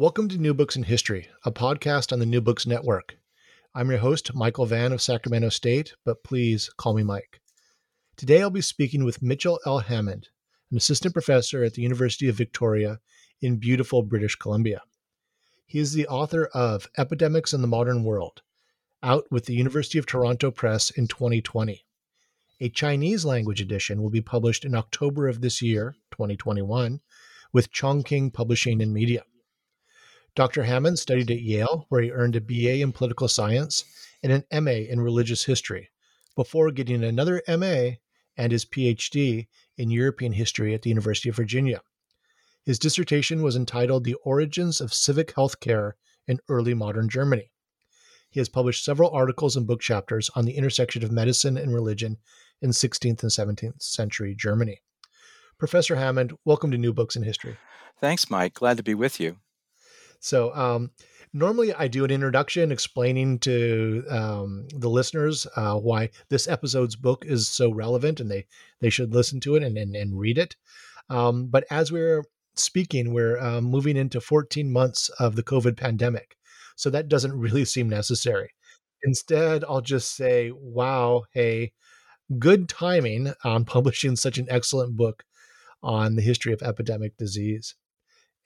Welcome to New Books in History, a podcast on the New Books Network. I'm your host, Michael Vann of Sacramento State, but please call me Mike. Today I'll be speaking with Mitchell L. Hammond, an assistant professor at the University of Victoria in beautiful British Columbia. He is the author of Epidemics in the Modern World, out with the University of Toronto Press in 2020. A Chinese language edition will be published in October of this year, 2021, with Chongqing Publishing and Media. Dr. Hammond studied at Yale, where he earned a BA in political science and an MA in religious history, before getting another MA and his PhD in European history at the University of Virginia. His dissertation was entitled The Origins of Civic Healthcare in Early Modern Germany. He has published several articles and book chapters on the intersection of medicine and religion in 16th and 17th century Germany. Professor Hammond, welcome to New Books in History. Thanks, Mike. Glad to be with you. So um, normally I do an introduction explaining to um, the listeners uh, why this episode's book is so relevant and they they should listen to it and and, and read it. Um, but as we're speaking, we're um, moving into 14 months of the COVID pandemic, so that doesn't really seem necessary. Instead, I'll just say, "Wow, hey, good timing on publishing such an excellent book on the history of epidemic disease."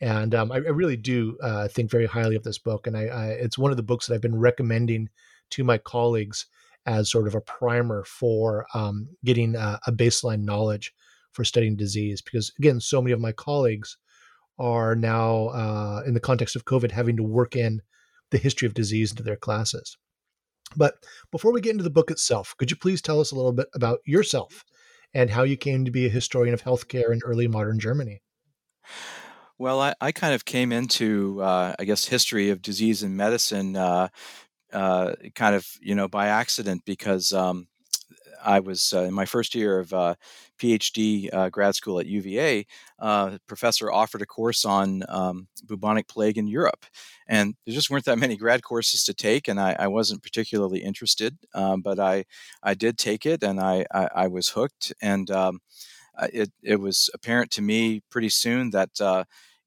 And um, I, I, really do uh, think very highly of this book. And I, I, it's one of the books that I've been recommending to my colleagues as sort of a primer for um, getting a, a, baseline knowledge for studying disease. Because again, so many of my colleagues are now, uh, in the context of COVID, having to work in the history of disease into their classes. But before we get into the book itself, could you please tell us a little bit about yourself and how you came to be a historian of healthcare in early modern Germany? Well, I, I kind of came into, uh, I guess, history of disease and medicine uh, uh, kind of, you know, by accident because um, I was uh, in my first year of uh, PhD uh, grad school at UVA. professor offered a course on um, bubonic plague in Europe, and there just weren't that many grad courses to take, and I, I wasn't particularly interested. Um, but I I did take it, and I I, I was hooked, and it it was apparent to me pretty soon that uh,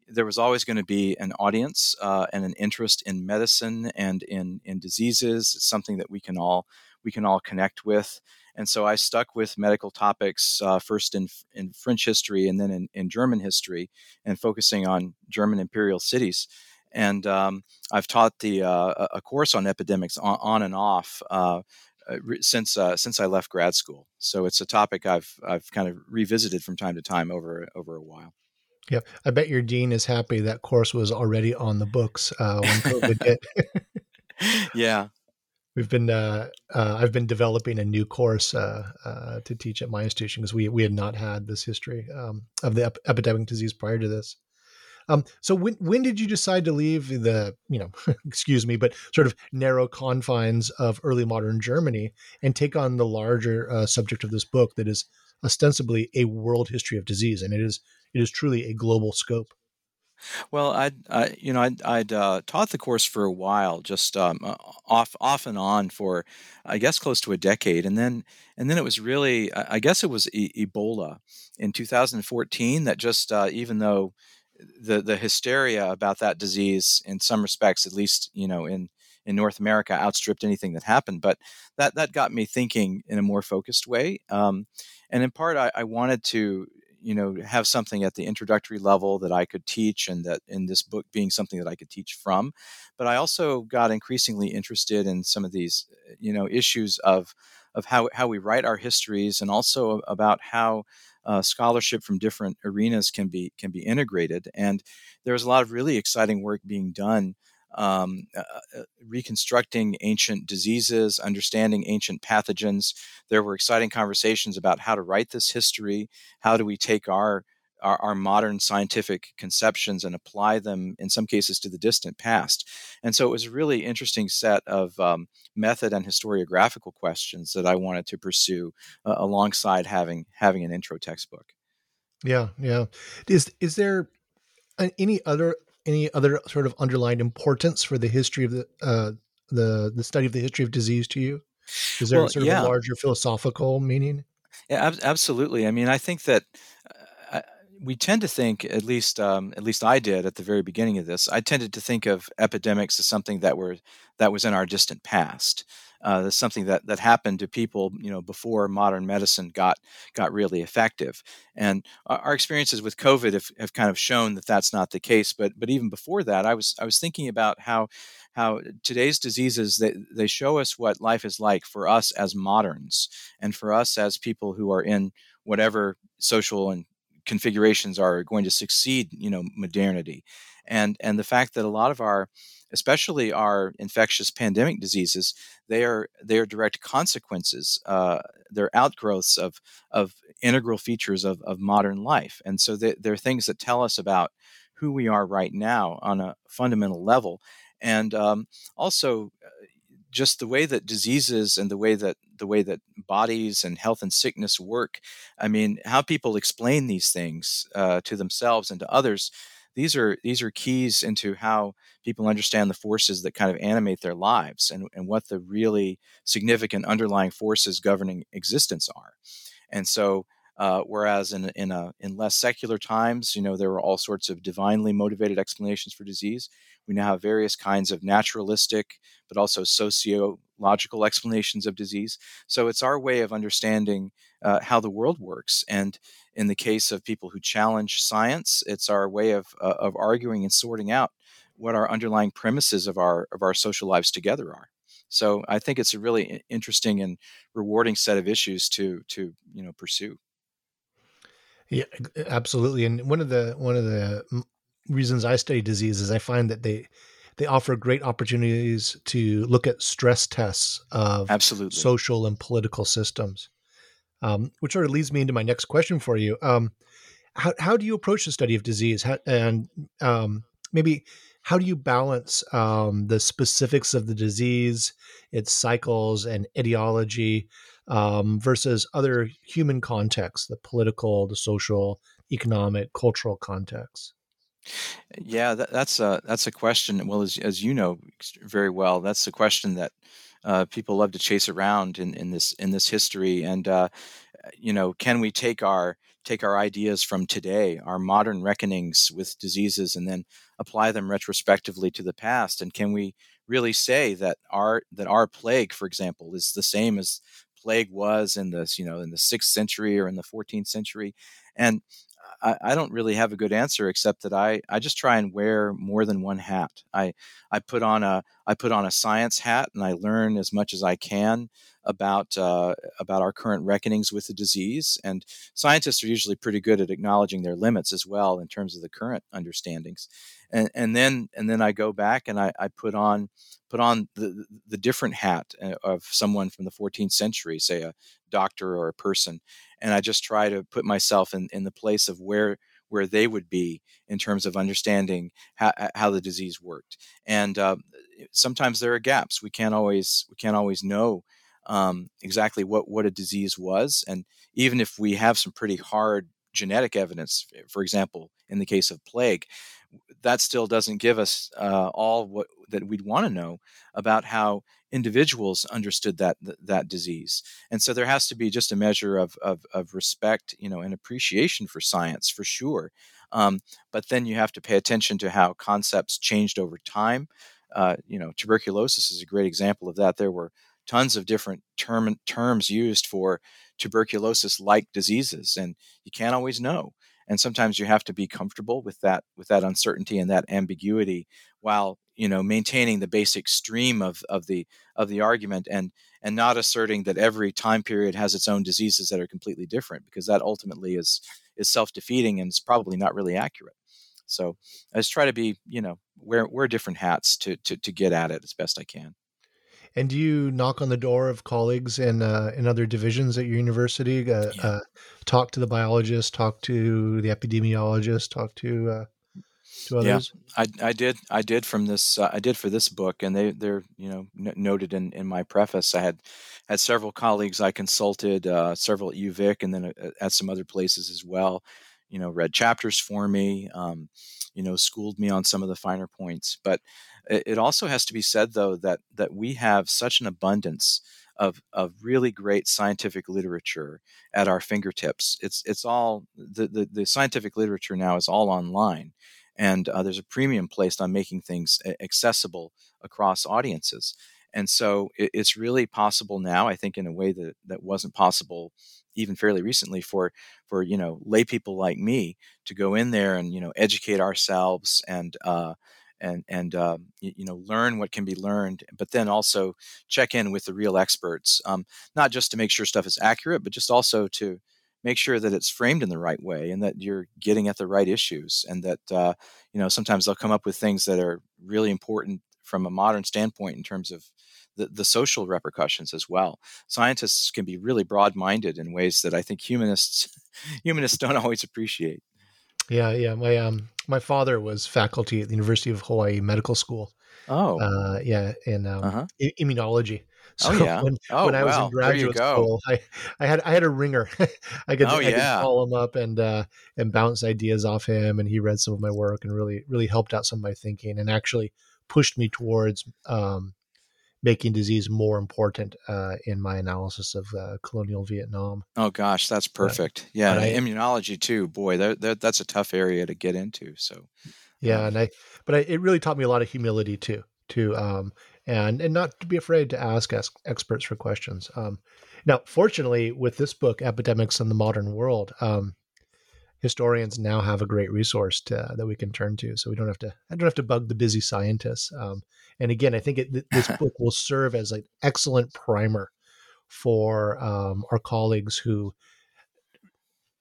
there was always going to be an audience uh, and an interest in medicine and in in diseases. It's something that we can all we can all connect with. And so I stuck with medical topics uh, first in in French history and then in, in German history, and focusing on German imperial cities. And um, I've taught the uh, a course on epidemics on, on and off uh, since uh, since I left grad school. So it's a topic I've I've kind of revisited from time to time over over a while. Yeah, I bet your dean is happy that course was already on the books uh, when COVID hit. yeah, we've been uh, uh, I've been developing a new course uh, uh, to teach at my institution because we we had not had this history um, of the ep- epidemic disease prior to this. Um, so when when did you decide to leave the you know excuse me but sort of narrow confines of early modern Germany and take on the larger uh, subject of this book that is ostensibly a world history of disease and it is it is truly a global scope. Well, I, you know, I'd, I'd uh, taught the course for a while, just um, uh, off, off and on for, I guess, close to a decade, and then, and then it was really, I guess, it was e- Ebola in 2014 that just, uh, even though the the hysteria about that disease in some respects at least you know in in North America outstripped anything that happened but that that got me thinking in a more focused way um, and in part I, I, wanted to you know have something at the introductory level that I could teach, and that in this book being something that I could teach from. But I also got increasingly interested in some of these you know issues of of how how we write our histories, and also about how uh, scholarship from different arenas can be can be integrated. And there's a lot of really exciting work being done um, uh, uh, reconstructing ancient diseases, understanding ancient pathogens. There were exciting conversations about how to write this history. How do we take our our, our, modern scientific conceptions and apply them in some cases to the distant past. And so it was a really interesting set of um, method and historiographical questions that I wanted to pursue uh, alongside having having an intro textbook. Yeah, yeah. Is is there any other any other sort of underlying importance for the history of the uh, the the study of the history of disease to you? Is there well, sort of yeah. a larger philosophical meaning? Yeah, ab- absolutely. I mean, I think that uh, we tend to think, at least um, at least I did at the very beginning of this, I tended to think of epidemics as something that were that was in our distant past. Uh, something that that happened to people, you know, before modern medicine got got really effective. And our, experiences with COVID have, have kind of shown that that's not the case. But but even before that, I was I was thinking about how how today's diseases they, they show us what life is like for us as moderns and for us as people who are in whatever social and configurations are going to succeed you know modernity and and the fact that a lot of our especially our infectious pandemic diseases, they are they are direct consequences. Uh, they're outgrowths of of integral features of, of modern life, and so they, they're things that tell us about who we are right now on a fundamental level, and um, also uh, just the way that diseases and the way that the way that bodies and health and sickness work. I mean, how people explain these things uh, to themselves and to others these are these are keys into how people understand the forces that kind of animate their lives and, and what the really significant underlying forces governing existence are. And so uh, whereas in in a in less secular times, you know, there were all sorts of divinely motivated explanations for disease. We now have various kinds of naturalistic, but also sociological explanations of disease. So it's our way of understanding uh, how the world works. And in the case of people who challenge science, it's our way of uh, of arguing and sorting out what our underlying premises of our of our social lives together are. So I think it's a really interesting and rewarding set of issues to to you know pursue. Yeah, absolutely. And one of the one of the reasons I study disease is I find that they they offer great opportunities to look at stress tests of absolutely social and political systems. Um, which sort of leads me into my next question for you. Um, how how do you approach the study of disease, how, and um, maybe how do you balance um, the specifics of the disease, its cycles and etiology, um, versus other human contexts, the political, the social, economic, cultural context? Yeah, that, that's a that's a question. Well, as as you know very well, that's a question that uh, people love to chase around in, in this in this history. And uh, you know, can we take our take our ideas from today, our modern reckonings with diseases, and then apply them retrospectively to the past? And can we really say that our that our plague, for example, is the same as plague was in the you know in the sixth century or in the 14th century and I, I, don't really have a good answer except that I, I just try and wear more than one hat. I I put on a I put on a science hat and I learn as much as I can about uh, about our current reckonings with the disease. And scientists are usually pretty good at acknowledging their limits as well in terms of the current understandings. And, and then and then I go back and I, I put on put on the the different hat uh, of someone from the 14th century, say a doctor or a person, and I just try to put myself in, in the place of where where they would be in terms of understanding how, how the disease worked. And uh, sometimes there are gaps. We can't always we can't always know um, exactly what what a disease was. And even if we have some pretty hard genetic evidence, for example, in the case of plague, that still doesn't give us uh, all what that we'd want to know about how individuals understood that that disease. And so there has to be just a measure of of, of respect you know and appreciation for science for sure. Um, but then you have to pay attention to how concepts changed over time. Uh, you know tuberculosis is a great example of that. There were tons of different term, terms used for tuberculosis like diseases and you can't always know and sometimes you have to be comfortable with that with that uncertainty and that ambiguity while you know maintaining the basic stream of of the of the argument and and not asserting that every time period has its own diseases that are completely different because that ultimately is is self-defeating and it's probably not really accurate so I just try to be, you know, wear wear different hats to to to get at it as best I can. And do you knock on the door of colleagues in uh, in other divisions at your university? Uh, yeah. uh, talk to the biologist, talk to the epidemiologist, talk to uh, to others. Yeah, I, I did I did from this uh, I did for this book, and they they're you know n- noted in, in my preface. I had had several colleagues I consulted, uh, several at UVic, and then at some other places as well you know read chapters for me um, you know schooled me on some of the finer points but it, also has to be said though that that we have such an abundance of of really great scientific literature at our fingertips. It's it's all the the, the scientific literature now is all online and uh, there's a premium placed on making things accessible across audiences. And so it, it's really possible now i think in a way that that wasn't possible even fairly recently for for you know lay people like me to go in there and you know educate ourselves and uh, and and uh, you, you, know learn what can be learned, but then also check in with the real experts, um, not just to make sure stuff is accurate, but just also to make sure that it's framed in the right way and that you're getting at the right issues, and that uh, you know sometimes they'll come up with things that are really important from a modern standpoint in terms of the, the social repercussions as well. Scientists can be really broad-minded in ways that I think humanists humanists don't always appreciate. Yeah, yeah. My um my father was faculty at the University of Hawaii Medical School. Oh, uh, yeah, in um, uh-huh. I- immunology. So oh yeah. When, oh, when I was in graduate school, I, I had I had a ringer. I could oh, I yeah. could call him up and uh, and bounce ideas off him, and he read some of my work and really really helped out some of my thinking, and actually pushed me towards um, making disease more important uh, in my analysis of uh, colonial Vietnam. Oh gosh, that's perfect. yeah, I, immunology too. Boy, that, that, that's a tough area to get into. So yeah, um, and I but I, it really taught me a lot of humility too, to um, and and not to be afraid to ask, ask experts for questions. Um, now, fortunately, with this book, Epidemics in the Modern World, um, historians now have a great resource to, that we can turn to, so we don't have to. I don't have to bug the busy scientists. Um, and again, I think it, this book will serve as an excellent primer for um, our colleagues who,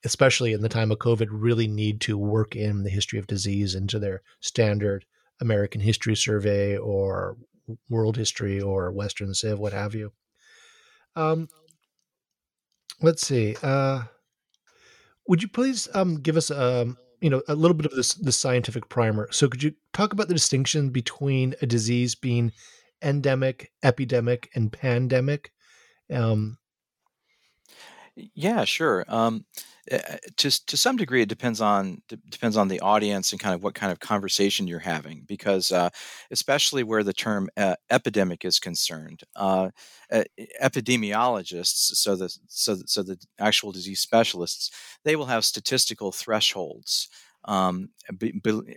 especially in the time of COVID, really need to work in the history of disease into their standard American History Survey or World History or Western Civ, what have you. Um, let's see. Uh, would you please um, give us um, you know a little bit of this the scientific primer. So could you talk about the distinction between a disease being endemic, epidemic, and pandemic? Um, yeah, sure. Um, eh, eh, to to some degree, it depends on depends on the audience and kind of what kind of conversation you're having. Because uh, especially where the term uh, epidemic is concerned, uh, epidemiologists, so the so so the actual disease specialists, they will have statistical thresholds. Um,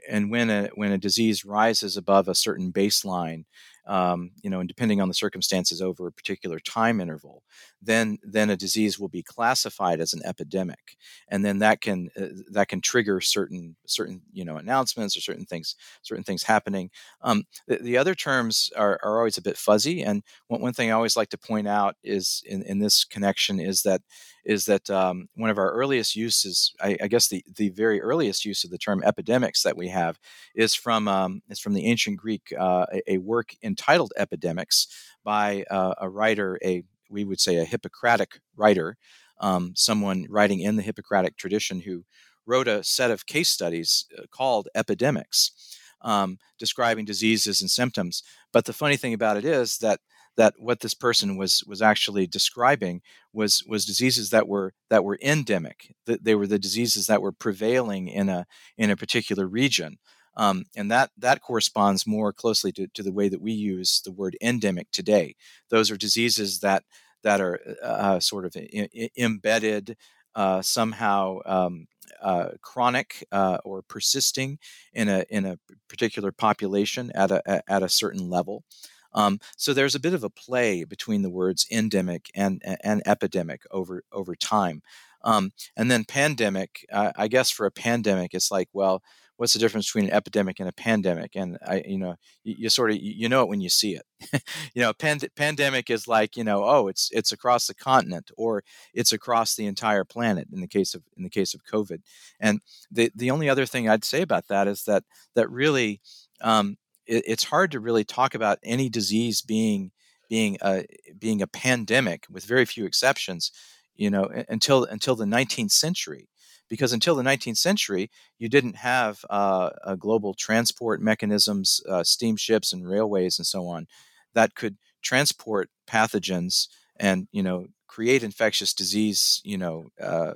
and when a when a disease rises above a certain baseline, um, you know, and depending on the circumstances over a particular time interval, then then a disease will be classified as an epidemic, and then that can uh, that can trigger certain certain you know announcements or certain things certain things happening. Um, the, the, other terms are, are always a bit fuzzy, and one, one thing I always like to point out is in, in this connection is that is that um, one of our earliest uses, I, I, guess the, the very earliest use of the term epidemics that we have is from um, is from the ancient Greek, uh, a, a, work entitled Epidemics by uh, a writer, a we would say a Hippocratic writer, um, someone writing in the Hippocratic tradition who wrote a set of case studies uh, called epidemics, um, describing diseases and symptoms. But the funny thing about it is that that what this person was was actually describing was was diseases that were that were endemic. That they were the diseases that were prevailing in a in a particular region. Um, and that that corresponds more closely to, to the way that we use the word endemic today. Those are diseases that that are uh, uh sort of I- I- embedded uh, somehow um, uh, chronic uh, or persisting in a in a particular population at a at a certain level. Um, so there's a bit of a play between the words endemic and, and epidemic over, over time. Um, and then pandemic, uh, I guess for a pandemic, it's like, well, what's the difference between an epidemic and a pandemic? And I, you know, you, you sort of you know it when you see it. you know, pand- pandemic is like you know, oh, it's it's across the continent or it's across the entire planet. In the case of in the case of COVID, and the the only other thing I'd say about that is that that really um, it, it's hard to really talk about any disease being being a being a pandemic with very few exceptions you know until until the 19th century because until the 19th century, you didn't have uh, global transport mechanisms, uh, steamships and railways and so on, that could transport pathogens and you know create infectious disease you know uh,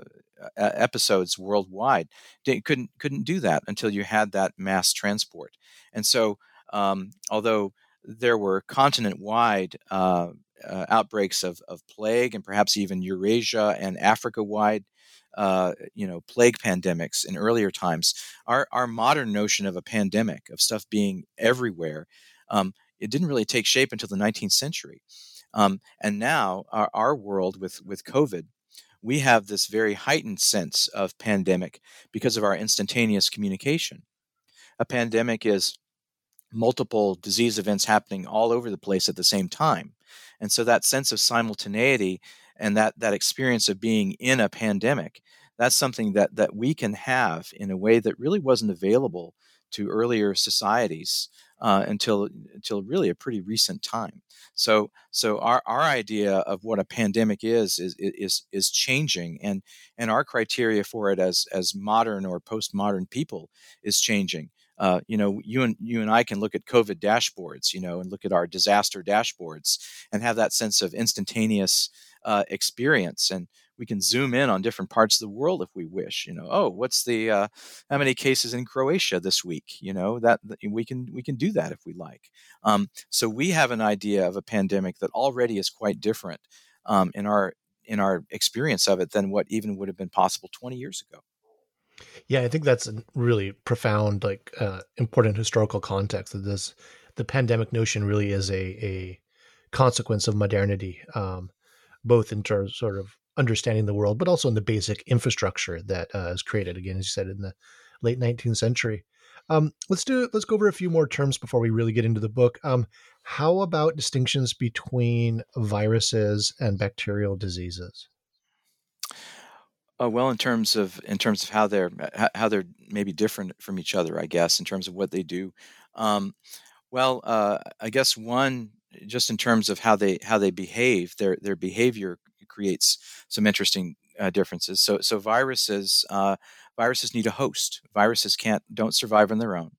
episodes worldwide. They couldn't couldn't do that until you had that mass transport. And so, um, although there were continent-wide uh, uh, outbreaks of, of plague and perhaps even Eurasia and Africa wide uh, you know plague pandemics in earlier times. Our our modern notion of a pandemic of stuff being everywhere, um, it didn't really take shape until the 19th century, um, and now our, our world with with COVID. We have this very heightened sense of pandemic because of our instantaneous communication. A pandemic is multiple disease events happening all over the place at the same time. And so that sense of simultaneity and that that experience of being in a pandemic that's something that that we can have in a way that really wasn't available to earlier societies uh, until until really a pretty recent time. So so our, our idea of what a pandemic is is is is changing, and and our criteria for it as as modern or postmodern people is changing. Uh, you know, you and you and I can look at COVID dashboards, you know, and look at our disaster dashboards, and have that sense of instantaneous uh, experience. And we can zoom in on different parts of the world if we wish you know oh what's the uh, how many cases in croatia this week? You know that, we can we can do that if we like. Um, so we have an idea of a pandemic that already is quite different um, in our in our experience of it than what even would have been possible 20 years ago yeah i think that's a really profound like uh, important historical context that this the pandemic notion really is a a consequence of modernity um, both in terms sort of understanding the world, but also in the basic infrastructure that uh, is created. Again, as you said, in the late 19th century. Um, let's do let's go over a few more terms before we really get into the book. Um, how about distinctions between viruses and bacterial diseases? Uh, well, in terms of in terms of how they're how they're maybe different from each other, I guess in terms of what they do. Um, well, uh, I guess one just in terms of how they how they behave, their their behavior creates some interesting uh, differences. So so viruses uh, viruses need a host. Viruses can't don't survive on their own,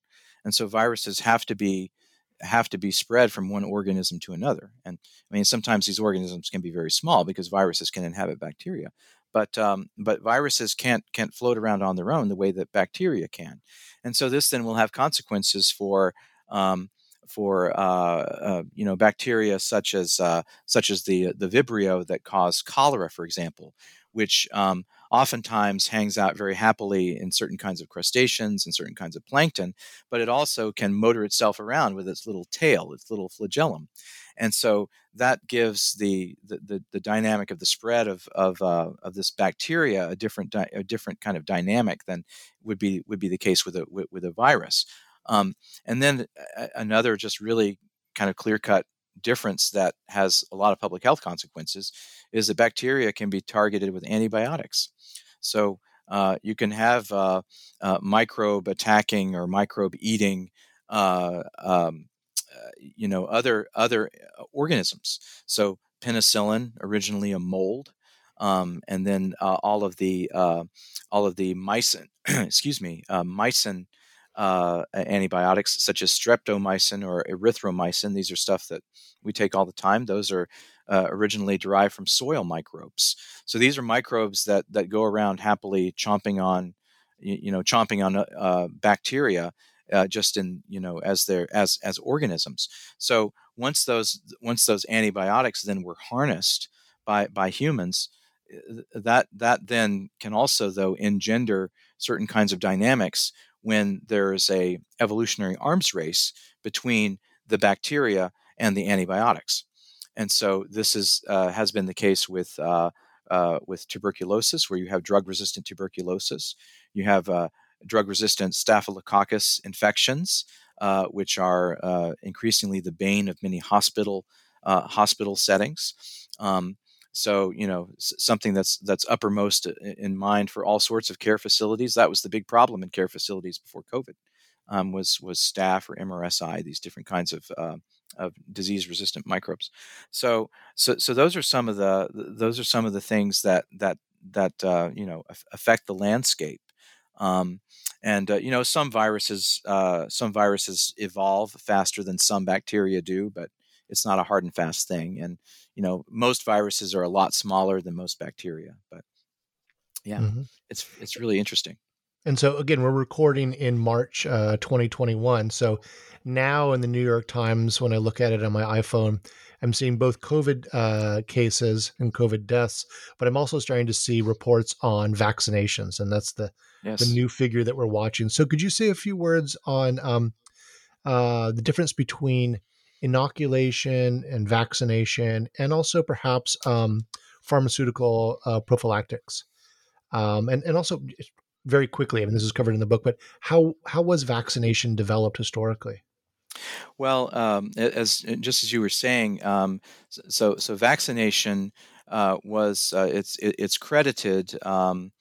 and so viruses have to be have to be spread from one organism to another. And I mean sometimes these organisms can be very small because viruses can inhabit bacteria. But um, but viruses can't can't float around on their own the way that bacteria can, and so this then will have consequences for um, for uh, uh, you know bacteria such as uh, such as the the vibrio that cause cholera, for example, which um, oftentimes hangs out very happily in certain kinds of crustaceans and certain kinds of plankton, but it also can motor itself around with its little tail, its little flagellum, and so that gives the the, the, the dynamic of the spread of of, uh, of this bacteria a different di- a different kind of dynamic than would be would be the case with a with, with a virus. Um, and then another just really kind of clear cut difference that has a lot of public health consequences is that bacteria can be targeted with antibiotics. So uh, you can have uh, uh, microbe attacking or microbe eating, uh, um, you know, other other uh, organisms. So penicillin, originally a mold, um, and then all of the all of the mycin, excuse me, mycin uh, antibiotics such as streptomycin or erythromycin. These are stuff that we take all the time. Those are uh, originally derived from soil microbes. So these are microbes that that go around happily chomping on, you, you know, chomping on uh, bacteria. Uh, just in you know as their as as organisms. So once those once those antibiotics then were harnessed by by humans, uh, that that then can also though engender certain kinds of dynamics when there's a evolutionary arms race between the bacteria and the antibiotics. And so this is uh, has been the case with uh, uh, with tuberculosis, where you have drug-resistant tuberculosis. You have uh, drug-resistant staphylococcus infections, uh, which are uh, increasingly the bane of many hospital hospital settings. Um, so you know something that's that's uppermost in mind for all sorts of care facilities. That was the big problem in care facilities before COVID. Um, was was staph or MRSA, these different kinds of uh, of disease resistant microbes. So so so those are some of the those are some of the things that that that uh, you know affect the landscape. Um, and uh, you know some viruses uh, some viruses evolve faster than some bacteria do, but it's not a hard and fast thing. And you know most viruses are a lot smaller than most bacteria, but yeah, mm-hmm. it's it's really interesting. And so again, we're recording in March uh, 2021. So now in the New York Times, when I look at it on my iPhone, I'm seeing both COVID uh, cases and COVID deaths, but I'm also starting to see reports on vaccinations, and that's the yes. the new figure that we're watching. So, could you say a few words on um, uh, the difference between inoculation and vaccination, and also perhaps um, pharmaceutical uh, prophylactics, um, and and also very quickly. I mean, this is covered in the book, but how how was vaccination developed historically? Well, um, as just as you were saying, um, so so vaccination uh, was uh, it's it's credited um,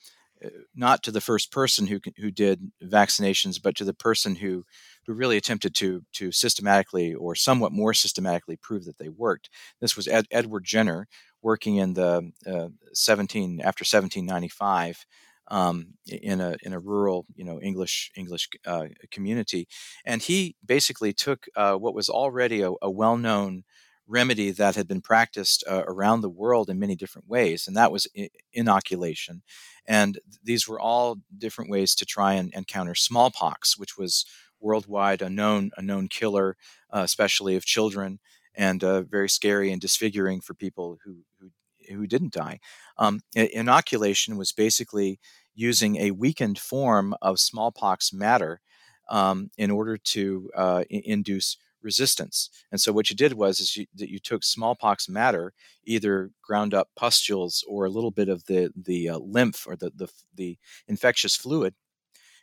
uh, not to the first person who who did vaccinations, but to the person who who really attempted to to systematically or somewhat more systematically prove that they worked. This was Ed, Edward Jenner working in the uh, 17 after 1795 um, in a in a rural you know English English uh, community, and he basically took uh, what was already a, a well known remedy that had been practiced uh, around the world in many different ways, and that was inoculation. And these were all different ways to try and, and counter smallpox, which was worldwide a known a known killer, uh, especially of children, and uh, very scary and disfiguring for people who who didn't die. Um, inoculation was basically using a weakened form of smallpox matter um, in order to uh, induce resistance. And so what you did was is you, that you took smallpox matter, either ground up pustules or a little bit of the the uh, lymph or the, the the infectious fluid,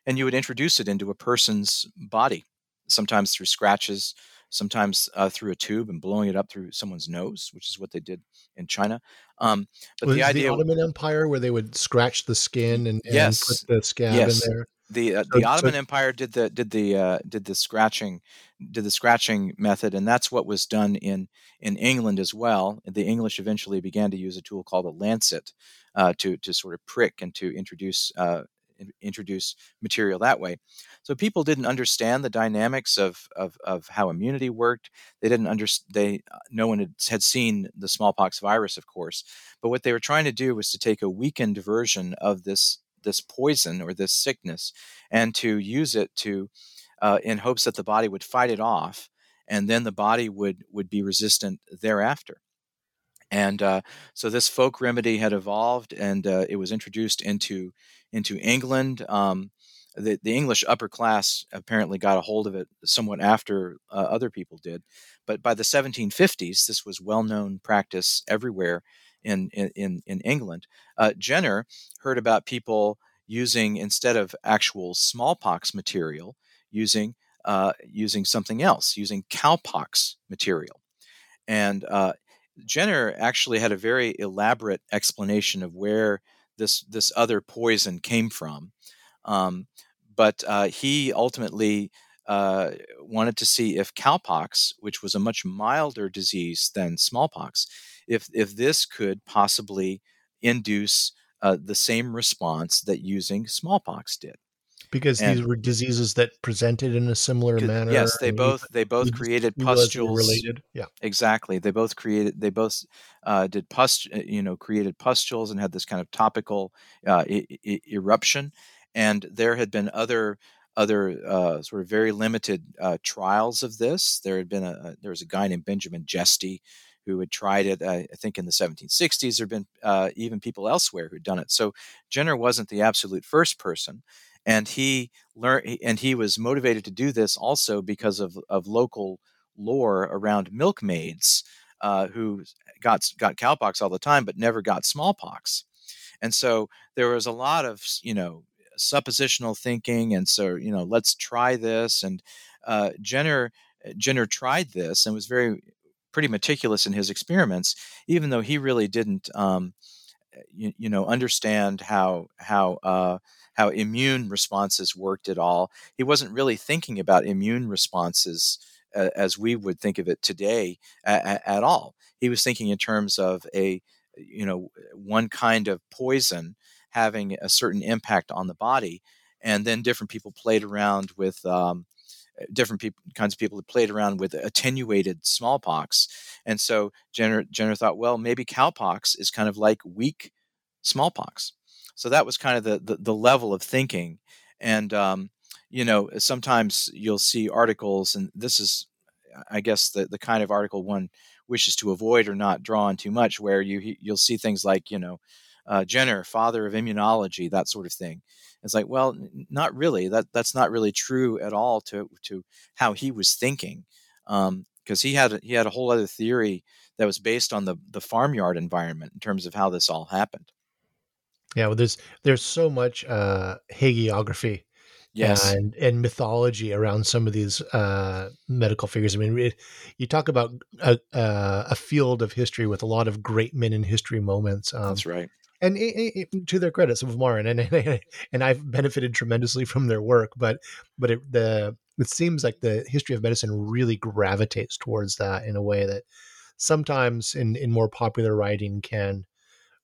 and you would introduce it into a person's body, sometimes through scratches, sometimes uh, through a tube and blowing it up through someone's nose, which is what they did in China. Um, but Was the idea, the Ottoman Empire, where they would scratch the skin and, and yes, put the scab yes. in there. The uh, so, the Ottoman so, Empire did the did the uh, did the scratching did the scratching method, and that's what was done in in England as well. The English eventually began to use a tool called a lancet uh, to to sort of prick and to introduce uh, introduce material that way. So people didn't understand the dynamics of, of, of how immunity worked. They didn't understand. They uh, no one had, had seen the smallpox virus, of course. But what they were trying to do was to take a weakened version of this this poison or this sickness and to use it to uh, in hopes that the body would fight it off and then the body would would be resistant thereafter and uh, so this folk remedy had evolved and uh, it was introduced into into England. Um, the, the English upper class apparently got a hold of it somewhat after uh, other people did. But by the 1750s, this was well known practice everywhere in, in, in England. Uh, Jenner heard about people using, instead of actual smallpox material, using, uh, using something else, using cowpox material. And uh, Jenner actually had a very elaborate explanation of where this this other poison came from. Um, but uh, he ultimately uh, wanted to see if cowpox, which was a much milder disease than smallpox, if if this could possibly induce uh, the same response that using smallpox did because and, these were diseases that presented in a similar manner. Yes, they both they both created pustules. Related, yeah, exactly. They both created they both uh, did pust uh, you know created pustules and had this kind of topical uh, I- I- eruption. And there had been other other uh, sort of very limited uh, trials of this. There had been a there was a guy named Benjamin Jesty who had tried it, I think in the 1760s. There have been uh, even people elsewhere who'd done it. So Jenner wasn't the absolute first person and he learned and he was motivated to do this also because of, of local lore around milkmaids uh, who got got cowpox all the time but never got smallpox. And so there was a lot of you know suppositional thinking, and so you know let's try this. And uh, Jenner Jenner tried this and was very pretty meticulous in his experiments, even though he really didn't um, you, you, know understand how how uh, how immune responses worked at all. He wasn't really thinking about immune responses uh, as we would think of it today at, at all. He was thinking in terms of a you know one kind of poison having a certain impact on the body, and then different people played around with. Um, different people, kinds of people that played around with attenuated smallpox, and so Jenner, Jenner thought, well, maybe cowpox is kind of like weak smallpox. So that was kind of the the, the level of thinking, and um, you know sometimes you'll see articles, and this is, I guess, the the kind of article one wishes to avoid or not draw on too much, where you you'll see things like you know. Uh, Jenner, father of immunology, that sort of thing. It's like, well, not really. That that's not really true at all to to how he was thinking, because um, he had he had a whole other theory that was based on the the farmyard environment in terms of how this all happened. Yeah, well, there's there's so much uh, hagiography yes. and and mythology around some of these uh, medical figures. I mean, it, you talk about a, a, field of history with a lot of great men in history moments. Um, That's right. And it, it, to their credit, some of them are, and, and and I've benefited tremendously from their work. But but it, the it seems like the history of medicine really gravitates towards that in a way that sometimes in in more popular writing can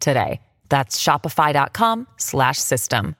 today. That's shopify.com slash system.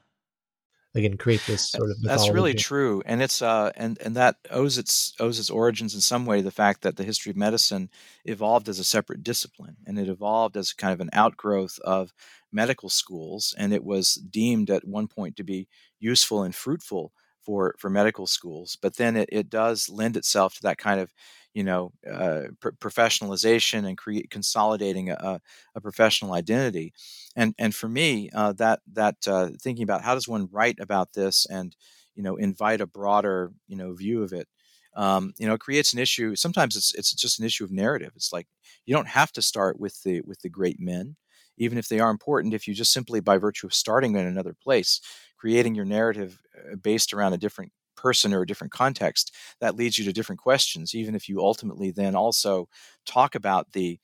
Again, create this sort of mythology. That's really true, and it's uh, and and that owes its owes its origins in some way the fact that the history of medicine evolved as a separate discipline, and it evolved as kind of an outgrowth of medical schools, and it was deemed at one point to be useful and fruitful for for medical schools. But then it, it does lend itself to that kind of you know uh, pr- professionalization and create consolidating a, a, professional identity. And and for me uh, that that uh, thinking about how does one write about this and you know invite a broader you know view of it um, you know creates an issue sometimes it's it's just an issue of narrative. It's like you don't have to start with the with the great men even if they are important if you just simply by virtue of starting in another place creating your narrative uh, based around a different person or a different context, that leads you to different questions. Even if you ultimately then also talk about the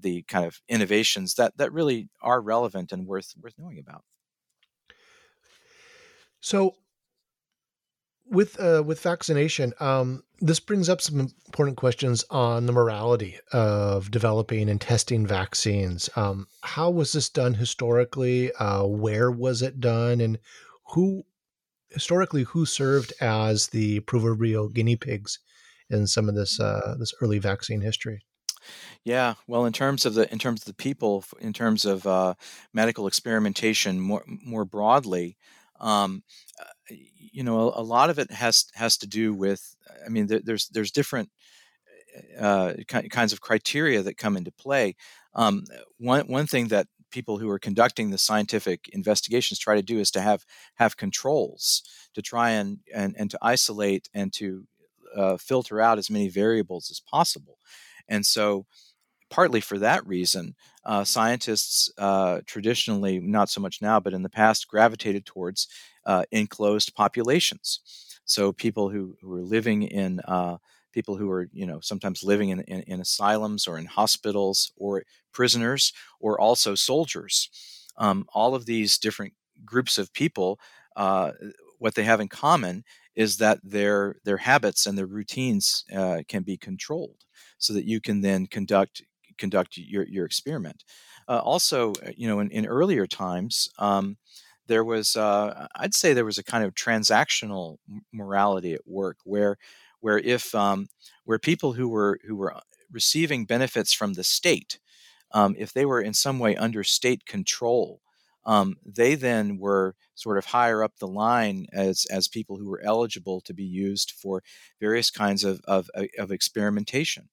the kind of innovations that that really are relevant and worth worth knowing about. So, with uh, with vaccination, um, this brings up some important questions on the morality of developing and testing vaccines. Um, how was this done historically? Uh, where was it done, and who historically who served as the proverbial guinea pigs in some of this uh, this early vaccine history? Yeah, well, in terms of the in terms of the people, in terms of uh, medical experimentation more more broadly, um, uh, you know, a, a, lot of it has has to do with. I mean, there, there's there's different uh, kinds of criteria that come into play. Um, one one thing that people who are conducting the scientific investigations try to do is to have have controls to try and and, and to isolate and to uh, filter out as many variables as possible. And so partly for that reason uh, scientists uh, traditionally not so much now but in the past gravitated towards uh, enclosed populations. So people who, who are living in uh, people who are you know sometimes living in, in, in asylums or in hospitals or prisoners or also soldiers. Um, all of these different groups of people uh, what they have in common is that their their habits and their routines uh, can be controlled so that you can then conduct conduct your, your experiment. Uh, also uh, you know in, in earlier times um, there was uh, i'd say there was a kind of transactional morality at work where where if um, where people who were who were receiving benefits from the state, um, if they were in some way under state control, um, they then were sort of higher up the line as, as people who were eligible to be used for various kinds of, of, uh, of experimentation.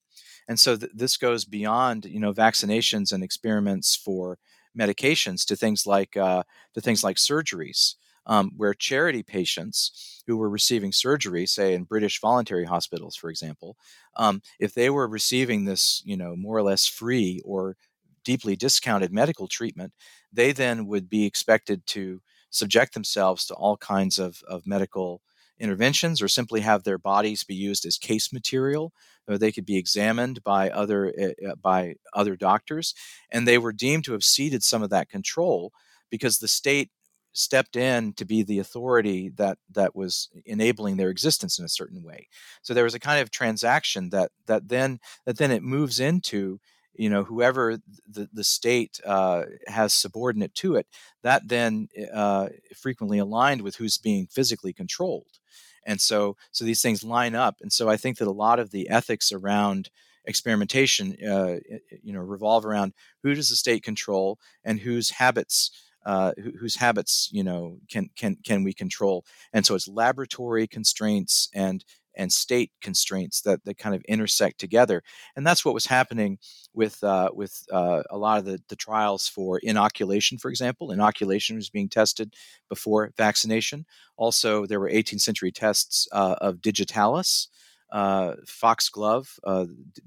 And so th- this goes beyond, you know, vaccinations and experiments for medications to things like uh, to things like surgeries, um, where charity patients who were receiving surgery, say in British voluntary hospitals, for example, um, if they were receiving this, you know, more or less free or deeply discounted medical treatment, they then would be expected to subject themselves to all kinds of, of medical interventions or simply have their bodies be used as case material or they could be examined by other uh, by other doctors and they were deemed to have ceded some of that control because the state stepped in to be the authority that that was enabling their existence in a certain way. So there was a kind of transaction that that then that then it moves into you know whoever the, the state uh, has subordinate to it that then uh, frequently aligned with who's being physically controlled. And so so these things line up and so i think that a lot of the ethics around experimentation uh, you know revolve around who does the state control and whose habits uh, whose habits you know can can can we control and so it's laboratory constraints and and state constraints that, that kind of intersect together. And that's what was happening with uh, with uh, a lot of the, the trials for inoculation, for example. Inoculation was being tested before vaccination. Also, there were 18th century tests uh, of digitalis. Uh, foxglove,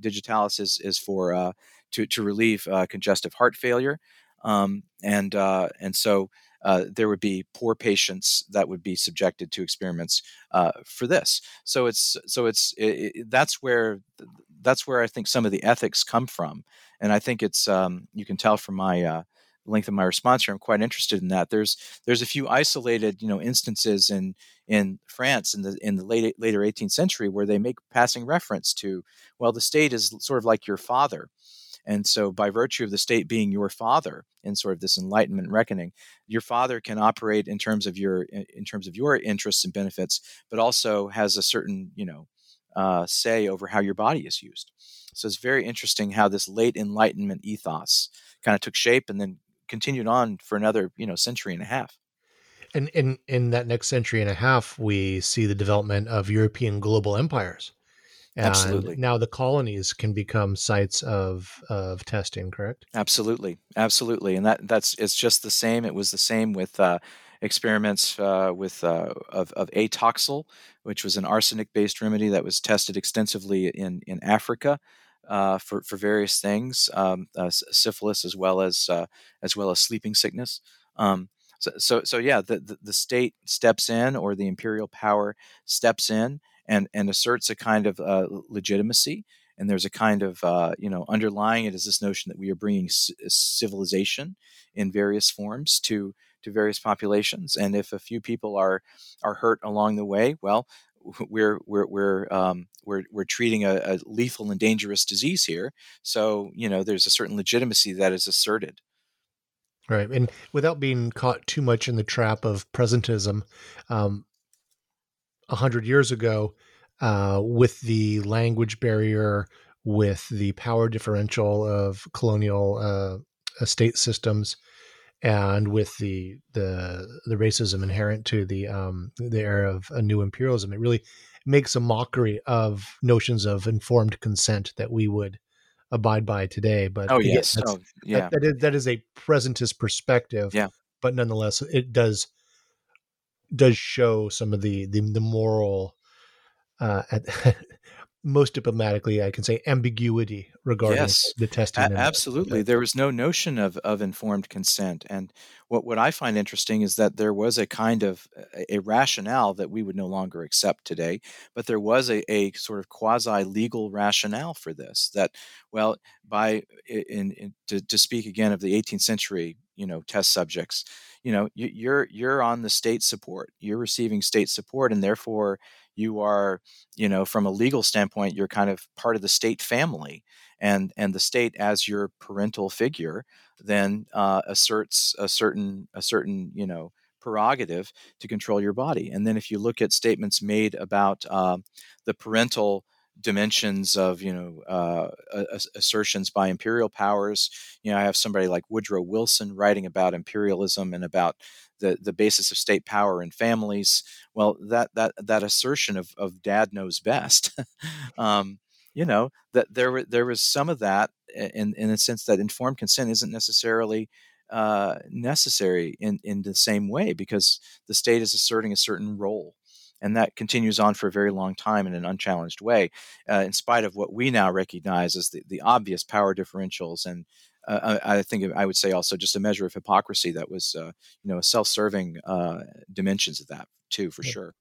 digitalis is, is for to, to relieve congestive heart failure. Um, and and so uh, there would be poor patients that would be subjected to experiments uh, for this. So it's so it's it, it, that's where that's where I think some of the ethics come from, and I think it's um, you can tell from my uh, length of my response here. I'm quite interested in that. There's there's a few isolated you know instances in in France in the in the late later 18th century where they make passing reference to well the state is sort of like your father and so, by virtue of the state being your father in sort of this enlightenment reckoning, your father can operate in terms of your in terms of your interests and benefits, but also has a certain you know uh, say over how your body is used. So it's very interesting how this late Enlightenment ethos kind of took shape and then continued on for another you know century and a half. And in in that next century and a half, we see the development of European global empires. And Absolutely. Now the colonies can become sites of of testing, correct? Absolutely, absolutely, and that that's it's just the same. It was the same with uh, experiments uh, with uh, of, of atoxyl, which was an arsenic-based remedy that was tested extensively in in Africa. Uh, for for various things, um, uh, syphilis as well as uh, as well as sleeping sickness. Um, so, so, so yeah, the, the, the state steps in, or the imperial power steps in, and and asserts a kind of uh, legitimacy and there's a kind of uh, you know underlying it is this notion that we are bringing c- civilization in various forms to to various populations and if a few people are are hurt along the way well we're we're we're um, we're, we're treating a, a lethal and dangerous disease here so you know there's a certain legitimacy that is asserted Right. And without being caught too much in the trap of presentism, um, a hundred years ago, uh, with the language barrier, with the power differential of colonial uh, state systems, and with the the the racism inherent to the um, the era of a new imperialism, it really makes a mockery of notions of informed consent that we would abide by today. But oh yes, oh, yeah, that, that, is, that is a presentist perspective. Yeah, but nonetheless, it does does show some of the the, the moral uh, at, most diplomatically i can say ambiguity regarding yes, the testing a- absolutely. there was no notion of, of informed consent. And what, what i find interesting is that there was a kind of a, a rationale that we would no longer accept today but there was a, a sort of quasi legal rationale for this that well by in, in to, to speak again of the 18th century you know test subjects you know you, you're you're on the state support. You're receiving state support and therefore you are you know from a legal standpoint you're kind of part of the state family and and the state as your parental figure then uh, asserts a certain a certain you know prerogative to control your body. And then if you look at statements made about uh, the parental dimensions of you know uh, assertions by imperial powers. You know, I have somebody like Woodrow Wilson writing about imperialism and about the the basis of state power and families. Well, that that that assertion of of dad knows best. um, you know that there there was some of that in in the sense that informed consent isn't necessarily uh, necessary in in the same way because the state is asserting a certain role and that continues on for a very long time in an unchallenged way, uh, in spite of what we now recognize as the, the obvious power differentials and uh, I, think I would say also just a measure of hypocrisy that was, uh, you know, self-serving uh, dimensions of that too, for yeah. sure.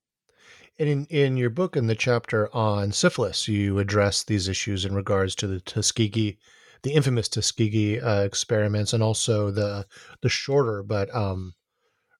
And in, in your book, in the chapter on syphilis, you address these issues in regards to the Tuskegee, the infamous Tuskegee uh, experiments, and also the the shorter but um,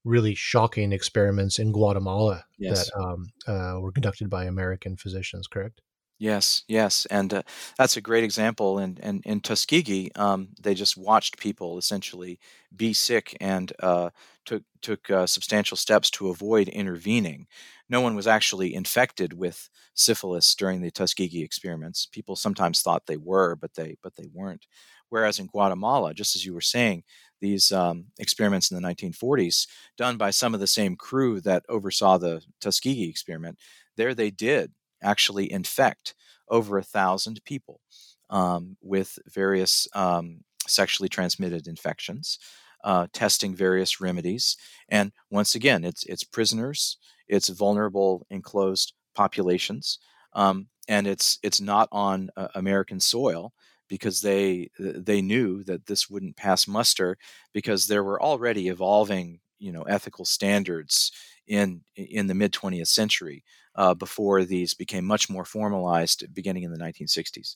really shocking experiments in Guatemala yes. that um, uh, were conducted by American physicians, correct? Yes, yes, and uh, that's a great example. And in, in, in, Tuskegee, um, they just watched people essentially be sick and uh, took took uh, substantial steps to avoid intervening. No one was actually infected with syphilis during the Tuskegee experiments. People sometimes thought they were, but they but they weren't. Whereas in Guatemala, just as you were saying, these um, experiments in the 1940s, done by some of the same crew that oversaw the Tuskegee experiment, there they did actually infect over a thousand people um, with various um, sexually transmitted infections, uh, testing various remedies. And once again, it's it's prisoners, it's vulnerable enclosed populations, um, and it's it's not on uh, American soil because they they knew that this wouldn't pass muster because there were already evolving you know ethical standards in in the mid 20th century uh, before these became much more formalized beginning in the 1960s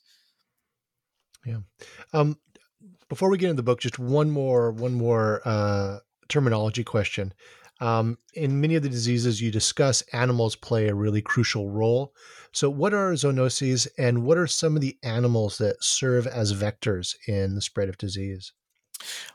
yeah. Um, before we get into the book just one more one more uh, terminology question um, in many of the diseases you discuss, animals play a really crucial role. So, what are zoonoses, and what are some of the animals that serve as vectors in the spread of disease?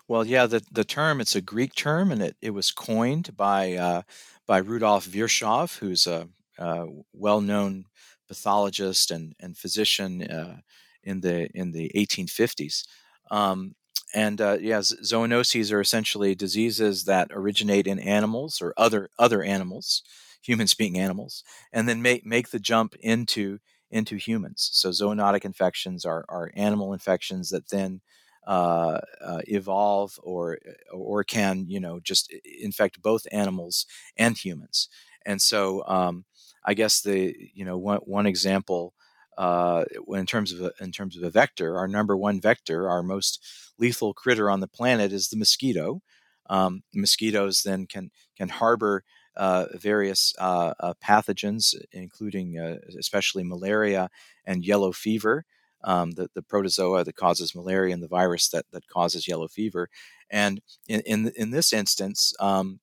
Well, yeah, the, the term, it's a Greek term, and it, it was coined by, uh, by Rudolf Virchow, who's a, a well known pathologist and, and physician uh, in, the, in the 1850s. Um, and uh, zoonoses are essentially diseases that originate in animals or other other animals, humans being animals, and then make make the jump into into humans. So zoonotic infections are are animal infections that then uh, uh, evolve or or can you know just infect both animals and humans. And so um, I guess the you know one one example uh, in terms of a, in terms of a vector, our number one vector, our most lethal critter on the planet, is the mosquito. Um, mosquitoes then can can harbor uh, various uh, uh pathogens, including uh, especially malaria and yellow fever, um, the, the protozoa that causes malaria and the virus that, that causes yellow fever. And in in, in this instance, um,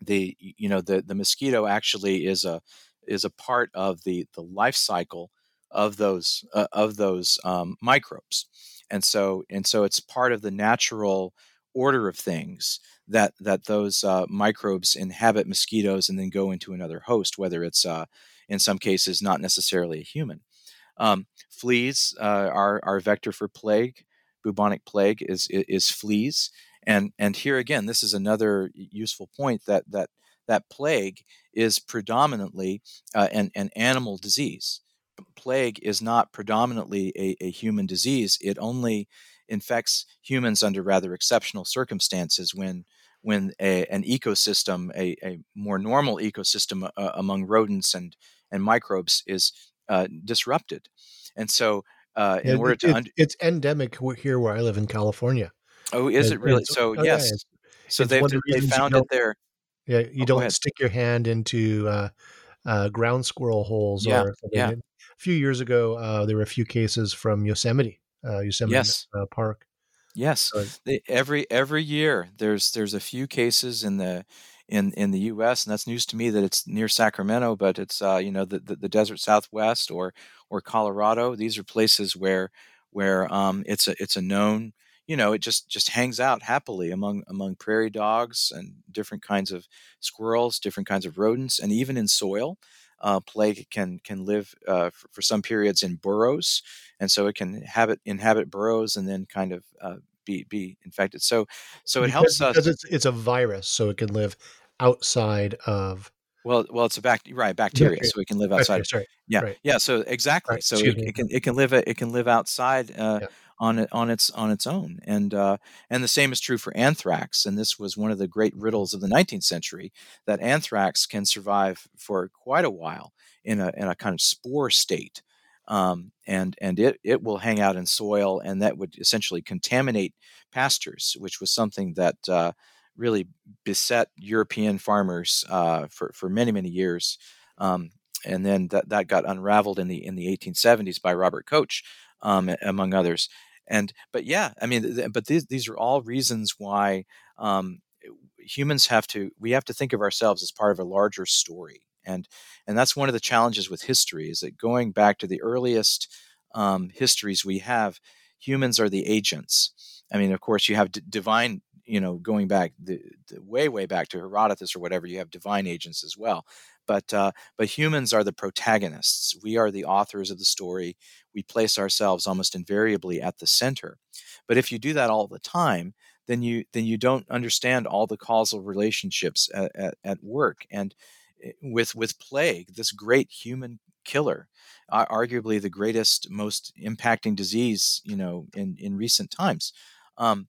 the you know the, the mosquito actually is a is a part of the the life cycle of those uh, of those um, microbes, and so and so it's part of the natural order of things that that those uh, microbes inhabit mosquitoes and then go into another host, whether it's uh, in some cases not necessarily a human. Um, fleas uh, are are vector for plague. Bubonic plague is, is is fleas, and and here again, this is another useful point that that that plague is predominantly uh, an, an animal disease plague is not predominantly a, a human disease. It only infects humans under rather exceptional circumstances when when a, an ecosystem, a, a, more normal ecosystem uh, among rodents and and microbes is uh, disrupted, and so uh, in order to un- it's endemic here where I live in California. Oh, is it really? So oh, yes, yeah, so they they found it there. Yeah, you oh, don't stick your hand into uh, uh, ground squirrel holes. Yeah, yeah. A few years ago, uh, there were a few cases from Yosemite, uh, Yosemite yes. Uh, Park. Yes, they, every every year there's there's a few cases in the in in the U.S. and that's news to me that it's near Sacramento, but it's uh, you know the, the, the desert Southwest or or Colorado. These are places where where um, it's a it's a known you know, it just just hangs out happily among among prairie dogs and different kinds of squirrels, different kinds of rodents, and even in soil. Uh, plague can can live uh, for, for, some periods in burrows, and so it can inhabit inhabit burrows and then kind of uh, be be infected. So so it because, helps us because it's it's a virus, so it can live outside of. Well, well, it's a bac- right bacteria, so it can live outside. Sorry. Yeah, right. yeah. So exactly. Right, So it, it, can it can live it can live outside uh, yeah. On on its on its own, and uh, and the same is true for anthrax. And this was one of the great riddles of the 19th century that anthrax can survive for quite a while in a in a kind of spore state. Um, and and it it will hang out in soil, and that would essentially contaminate pastures, which was something that uh, really beset European farmers uh, for for many many years. Um, and then that, that got unraveled in the in the 1870s by Robert Koch, um, among others. And but yeah, I mean, but these these are all reasons why um, humans have to we have to think of ourselves as part of a larger story. And and that's one of the challenges with history is that going back to the earliest um, histories we have, humans are the agents. I mean, of course, you have d- divine you know, going back the, the, way, way back to Herodotus or whatever, you have divine agents as well. But uh, but humans are the protagonists. We are the authors of the story. We place ourselves almost invariably at the center. But if you do that all the time, then you then you don't understand all the causal relationships at, at, at work. And eh, with with plague, this great human killer, uh, arguably the greatest, most impacting disease, you know, in in recent times. Um,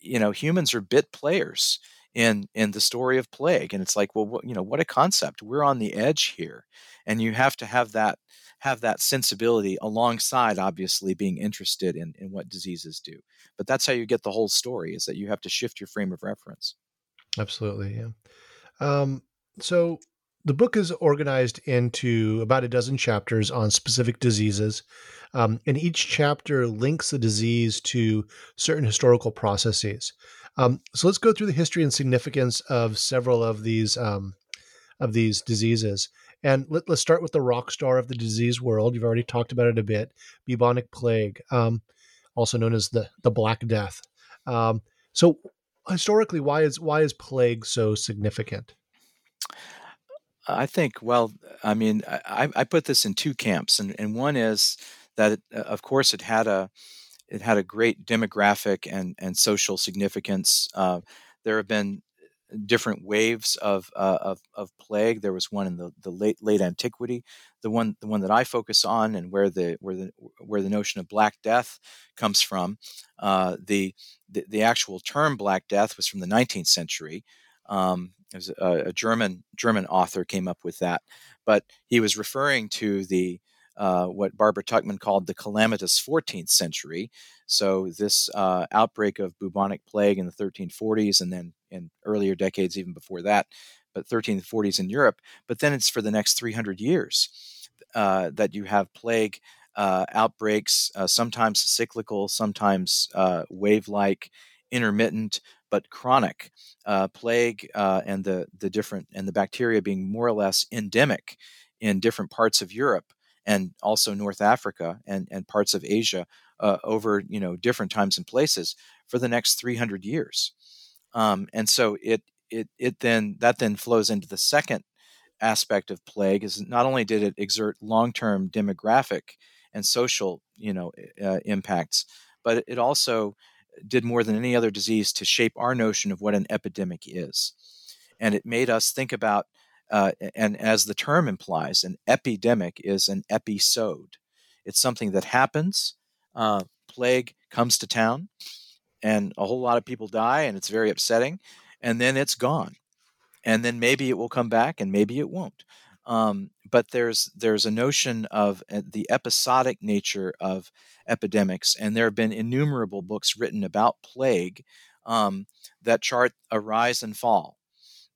you know humans are bit players in in the story of plague and it's like well what, you know what a concept we're on the edge here. And you have to have that have that sensibility alongside obviously being interested in in what diseases do. But that's how you get the whole story is that you have to shift your frame of reference. Absolutely yeah. Um, so the book is organized into about a dozen chapters on specific diseases um, and each chapter links the disease to certain historical processes. Um, so let's go through the history and significance of several of these um, of these diseases. And let, us start with the rock star of the disease world. You've already talked about it a bit, bubonic plague, um, also known as the the Black Death. Um, so historically, why is why is plague so significant? I think, well, I mean, I, I put this in two camps, and, and one is that it, uh, of course it had a it had a great demographic and and social significance. Uh, there have been different waves of, uh, of, of plague. There was one in the, the late late antiquity, the one the one that I focus on, and where the where the where the notion of Black Death comes from. Uh, the, the, the actual term Black Death was from the 19th century. Um, a, a, German German author came up with that, but he was referring to the uh, what Barbara Tuchman called the calamitous 14th century. So, this uh, outbreak of bubonic plague in the 1340s and then in earlier decades, even before that, but 1340s in Europe. But then it's for the next 300 years uh, that you have plague uh, outbreaks, uh, sometimes cyclical, sometimes wave like, intermittent, but chronic plague and the, the different and the bacteria being more or less endemic in different parts of Europe and also North Africa and, and parts of Asia uh, over you know different times and places for the next 300 years. Um, and so it it it then that then flows into the second aspect of plague is not only did it exert long-term demographic and social you know uh, impacts, but it also did more than any other disease to shape our notion of what an epidemic is. And it made us think about uh, and as the term implies, an epidemic is an episode. It's something that happens. Uh, plague comes to town, and a whole lot of people die, and it's very upsetting. And then it's gone, and then maybe it will come back, and maybe it won't. Um, but there's there's a notion of uh, the episodic nature of epidemics, and there have been innumerable books written about plague um, that chart a rise and fall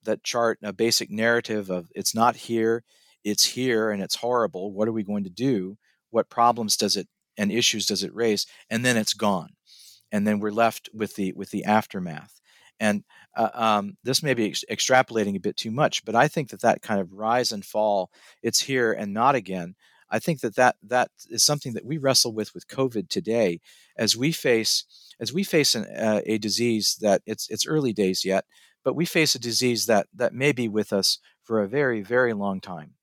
that chart a basic narrative of it's not here, it's here, and it's horrible. What are we going to do? What problems does it and issues does it raise? And then it's gone, and then we're left with the with the aftermath. And uh, um, this may be ex- extrapolating a bit too much, but I think that that kind of rise and fall, it's here and not again, I think that, that that is something that we wrestle with with COVID today, as we face as we face an, uh, a disease that it's it's early days yet, but we face a disease that that may be with us for a very very long time,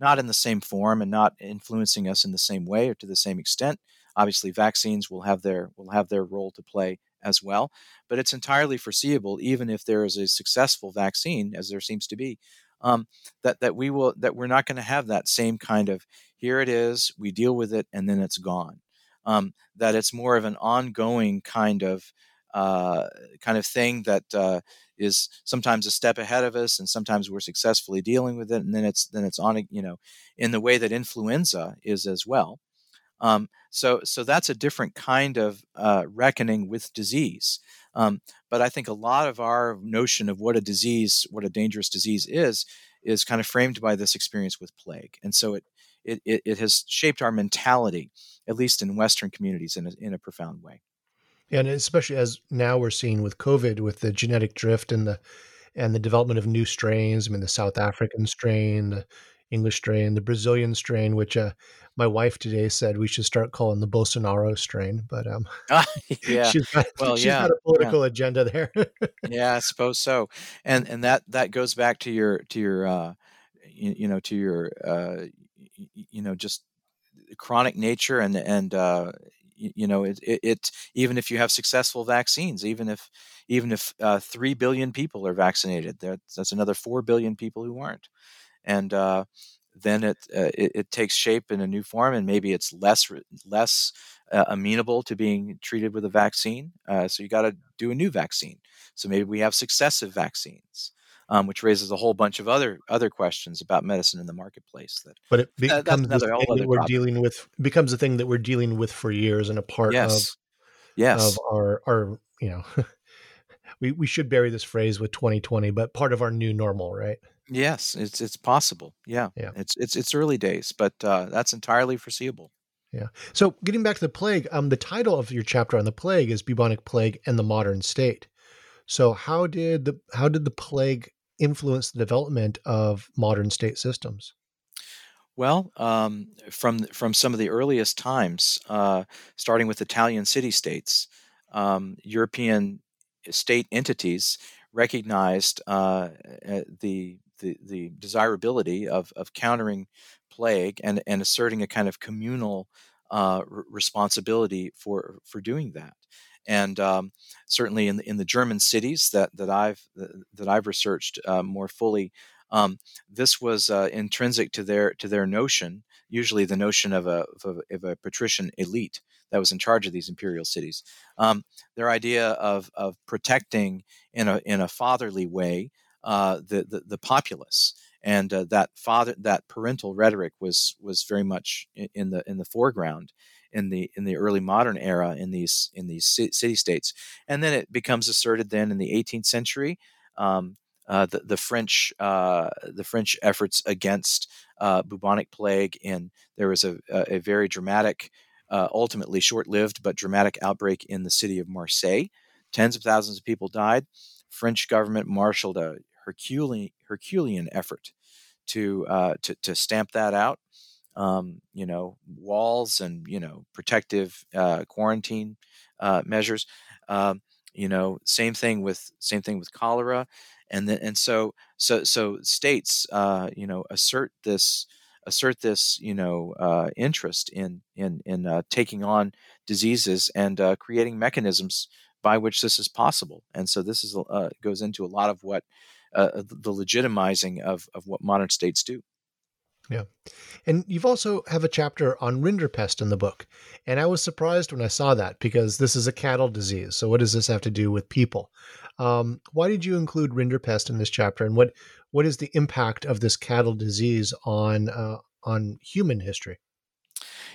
not in the same form and not influencing us in the same way or to the same extent. Obviously, vaccines will have their will have their role to play as well, but it's entirely foreseeable, even if there is a successful vaccine, as there seems to be, um, that that we will that we're not going to have that same kind of here it is, we deal with it, and then it's gone. Um, that it's more of an ongoing kind of uh, kind of thing that uh, is sometimes a step ahead of us, and sometimes we're successfully dealing with it, and then it's then it's on you know in the way that influenza is as well. Um, so, so that's a different kind of uh, reckoning with disease. Um, but I think a lot of our notion of what a disease, what a dangerous disease is, is kind of framed by this experience with plague. And so it, it, it has shaped our mentality, at least in Western communities, in a, in a profound way. And especially as now we're seeing with COVID, with the genetic drift and the and the development of new strains. I mean, the South African strain, the English strain, the Brazilian strain, which uh, my wife today said we should start calling the Bolsonaro strain. But um, yeah, she's got, well, she's yeah, got a political yeah. agenda there. yeah, I suppose so. And and that that goes back to your to your uh, you, you know to your uh, you know just chronic nature and and uh, you, know it, it, it, even if you have successful vaccines even if even if uh, 3 billion people are vaccinated that's, another 4 billion people who aren't and uh, then it, uh, it, it takes shape in a new form, and maybe it's less less uh, amenable to being treated with a vaccine. Uh, so you got to do a new vaccine. So maybe we have successive vaccines. Um, which raises a whole bunch of other other questions about medicine in the marketplace. That, but it becomes another, thing that we're problem. dealing with. Becomes a thing that we're dealing with for years, and a part yes. of yes of our our you know we we should bury this phrase with 2020, but part of our new normal, right? Yes, it's it's possible. Yeah, yeah. It's it's it's early days, but uh, that's entirely foreseeable. Yeah. So getting back to the plague, um, the title of your chapter on the plague is bubonic plague and the modern state. So how did the how did the plague influence the development of modern state systems? Well, um, from from some of the earliest times, uh, starting with Italian city states, um, European state entities recognized uh, the the, the desirability of, of countering plague and, and asserting a kind of communal uh, responsibility for for doing that. And um, certainly in the, in the German cities that, that I've that I've researched uh, more fully, um, this was uh, intrinsic to their to their notion, usually the notion of a, of a, of a patrician elite that was in charge of these imperial cities. Um, their idea of of protecting in a in a fatherly way uh, the, the, the populace, and uh, that father that parental rhetoric was was very much in the in the foreground in the in the early modern era in these in these city states, and then it becomes asserted then in the 18th century. Um, uh, the, the French uh, the French efforts against uh, bubonic plague, and there was a, a, very dramatic, uh, ultimately short-lived but dramatic outbreak in the city of Marseille. Tens of thousands of people died. French government marshaled a Herculean, Herculean effort to, uh, to, to stamp that out. Um, you know, walls and you know protective uh, quarantine uh, measures. Um, you know, same thing with same thing with cholera, and then and so so so states uh, you know assert this assert this you know uh, interest in in in uh, taking on diseases and uh, creating mechanisms by which this is possible. And so this is uh, goes into a lot of what uh, the legitimizing of, of what modern states do. Yeah. And you've also have a chapter on rinderpest in the book. And I was surprised when I saw that because this is a cattle disease. So what does this have to do with people? Um, why did you include rinderpest in this chapter and what what is the impact of this cattle disease on uh, on human history?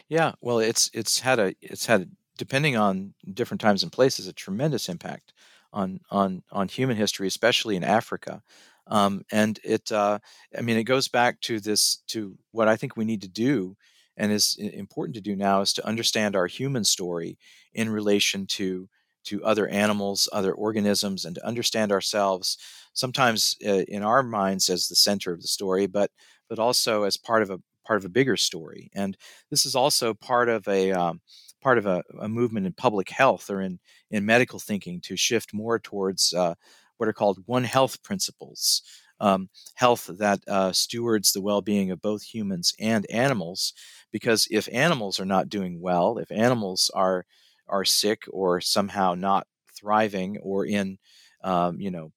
Yeah, well, it's it's had a it's had depending on different times and places a tremendous impact on on on human history, especially in Africa. Um, and it, uh, I mean, it goes back to this to what I think we need to do, and is important to do now is to understand our human story in relation to to other animals, other organisms, and to understand ourselves sometimes uh, in our minds as the center of the story, but but also as part of a part of a bigger story. And this is also part of a um, part of a, a, movement in public health or in in medical thinking to shift more towards uh, what are called One Health principles. Um, health that uh, stewards the well-being of both humans and animals, because if animals are not doing well, if animals are are sick or somehow not thriving or in um, you know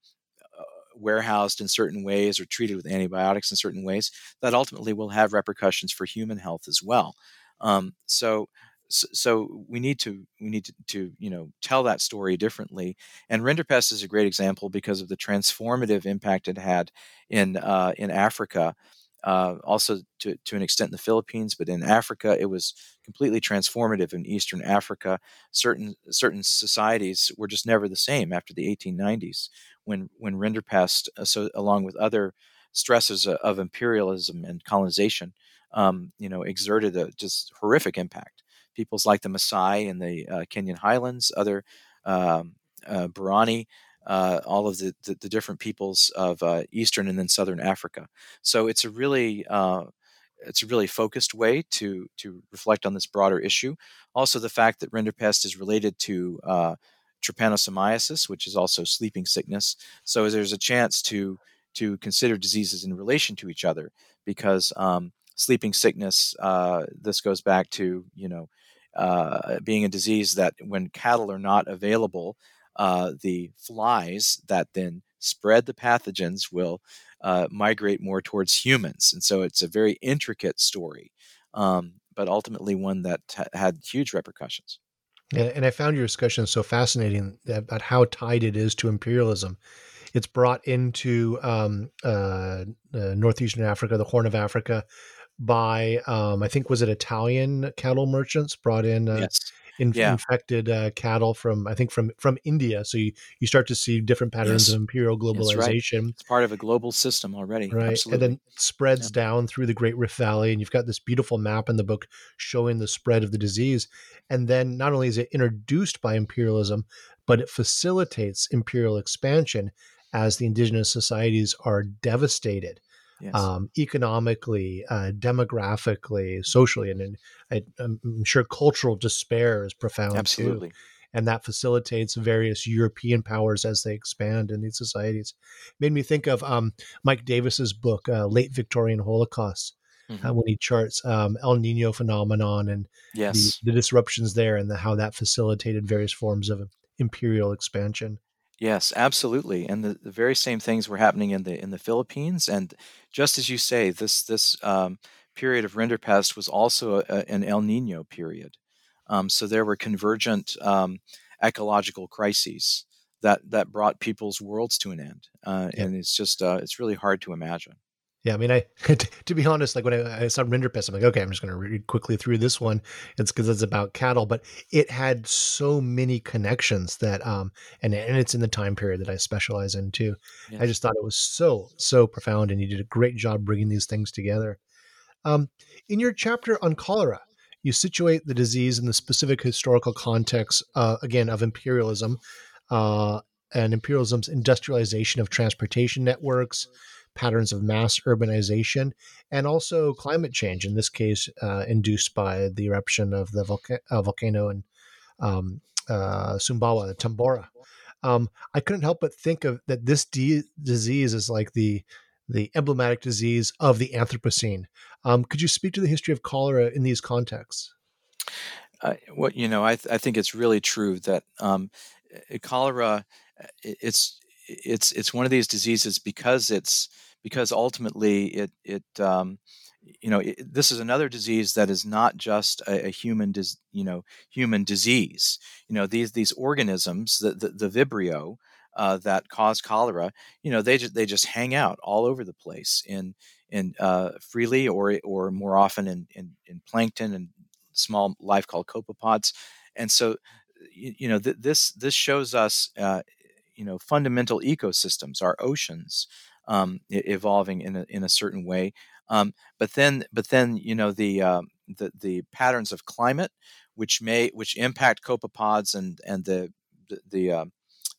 warehoused in certain ways or treated with antibiotics in certain ways, that ultimately will have repercussions for human health as well. Um, so, so we need to we need to, to, you know tell that story differently. And Rinderpest is a great example because of the transformative impact it had in uh, in Africa. Uh, also to, to an extent in the Philippines, but in Africa, it was completely transformative in Eastern Africa. Certain certain societies were just never the same after the 1890s, when when rinderpest, uh, so along with other stresses of imperialism and colonization, um, you know, exerted a just horrific impact. Peoples like the Maasai in the uh, Kenyan highlands, other um, uh, Borana, uh, all of the, the, the, different peoples of uh, Eastern and then Southern Africa. So it's a really uh, it's a really focused way to to reflect on this broader issue. Also, the fact that rinderpest is related to uh, trypanosomiasis, which is also sleeping sickness. So there's a chance to to consider diseases in relation to each other because um, sleeping sickness. Uh, this goes back to you know uh, being a disease that when cattle are not available, uh, the flies that then spread the pathogens will uh, migrate more towards humans, and so it's a very intricate story, um, but ultimately one that ha- had huge repercussions. And, and I found your discussion so fascinating about how tied it is to imperialism. It's brought into um, uh, uh, northeastern Africa, the Horn of Africa, by um, I think was it Italian cattle merchants brought in uh, yes in, yeah. infected uh, cattle from I think from from India. So you, you start to see different patterns yes. of imperial globalization. Right. It's part of a global system already, right? Absolutely. And then spreads yeah. down through the Great Rift Valley, and you've got this beautiful map in the book showing the spread of the disease. And then not only is it introduced by imperialism, but it facilitates imperial expansion as the indigenous societies are devastated yes. um, economically, uh, demographically, socially, and, and I, am sure cultural despair is profound Absolutely. too. And that facilitates various European powers as they expand in these societies. Made me think of um, Mike Davis's book, uh, Late Victorian Holocaust, mm-hmm. uh, when he charts um, El Nino phenomenon and yes. the, the, disruptions there and the, how that facilitated various forms of imperial expansion. Yes, absolutely, and the, the very same things were happening in the in the Philippines. And just as you say, this this um, period of rinderpest was also a, an El Nino period. Um, so there were convergent um, ecological crises that that brought people's worlds to an end, uh, yeah. and it's just uh, it's really hard to imagine. Yeah, I mean, I to be honest, like when I, I saw Rinderpest, I'm like, okay, I'm just going to read quickly through this one. It's because it's about cattle, but it had so many connections that, um, and and it's in the time period that I specialize in too. Yes. I just thought it was so so profound, and you did a great job bringing these things together. Um, in your chapter on cholera, you situate the disease in the specific historical context, uh, again, of imperialism, uh, and imperialism's industrialization of transportation networks patterns of mass urbanization and also climate change, in this case, uh, induced by the eruption of the volca- uh, volcano in um, uh, Sumbawa, the Tambora. Um, I couldn't help but think of that this de- disease is like the the emblematic disease of the Anthropocene. Um, could you speak to the history of cholera in these contexts? Uh, what you know, I, th- I think it's really true that um, cholera it's it's it's one of these diseases because it's because ultimately it it um, you know it, this is another disease that is not just a, a human dis, you know human disease. You know these these organisms the the, the vibrio uh, that cause cholera you know they just they just hang out all over the place in in uh, freely or or more often in, in, in plankton and small life called copepods. And so you, you know th- this this shows us uh, you know fundamental ecosystems our oceans um, evolving in a, in a certain way um, but then but then you know the, uh, the the patterns of climate which may which impact copepods and and the the, the uh,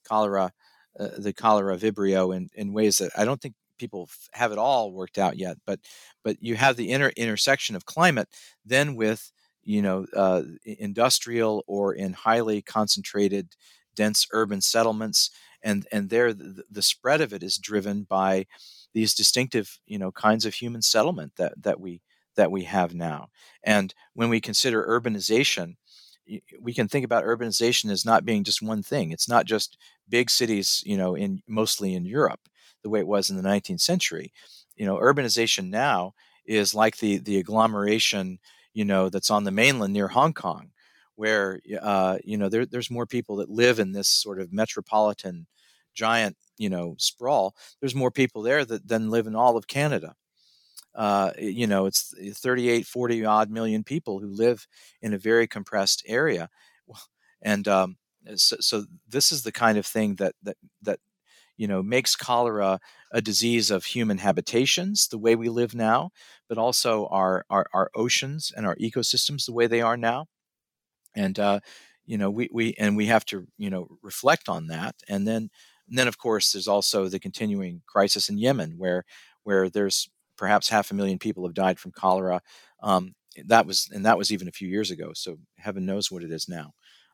cholera uh, the cholera vibrio in, in ways that I don't think people have it all worked out yet, but but you have the inter- intersection of climate then with you know uh, industrial or in highly concentrated dense urban settlements and and there the, the, spread of it is driven by these distinctive you know kinds of human settlement that that we that we have now. And when we consider urbanization we can think about urbanization as not being just one thing. It's not just big cities you know in mostly in Europe the way it was in the 19th century. You know urbanization now is like the the agglomeration you know that's on the mainland near Hong Kong where uh, you know there, there's more people that live in this sort of metropolitan giant you know sprawl there's more people there that, than live in all of canada. Uh, you know it's 38 40 odd million people who live in a very compressed area. And um, so, so, this is the kind of thing that that that you know makes cholera a disease of human habitations the way we live now but also our our, our oceans and our ecosystems the way they are now and uh, you know we, we and we have to you know reflect on that and then and then of course there's also the continuing crisis in yemen where where there's perhaps half a million people have died from cholera um, that was and that was even a few years ago so heaven knows what it is now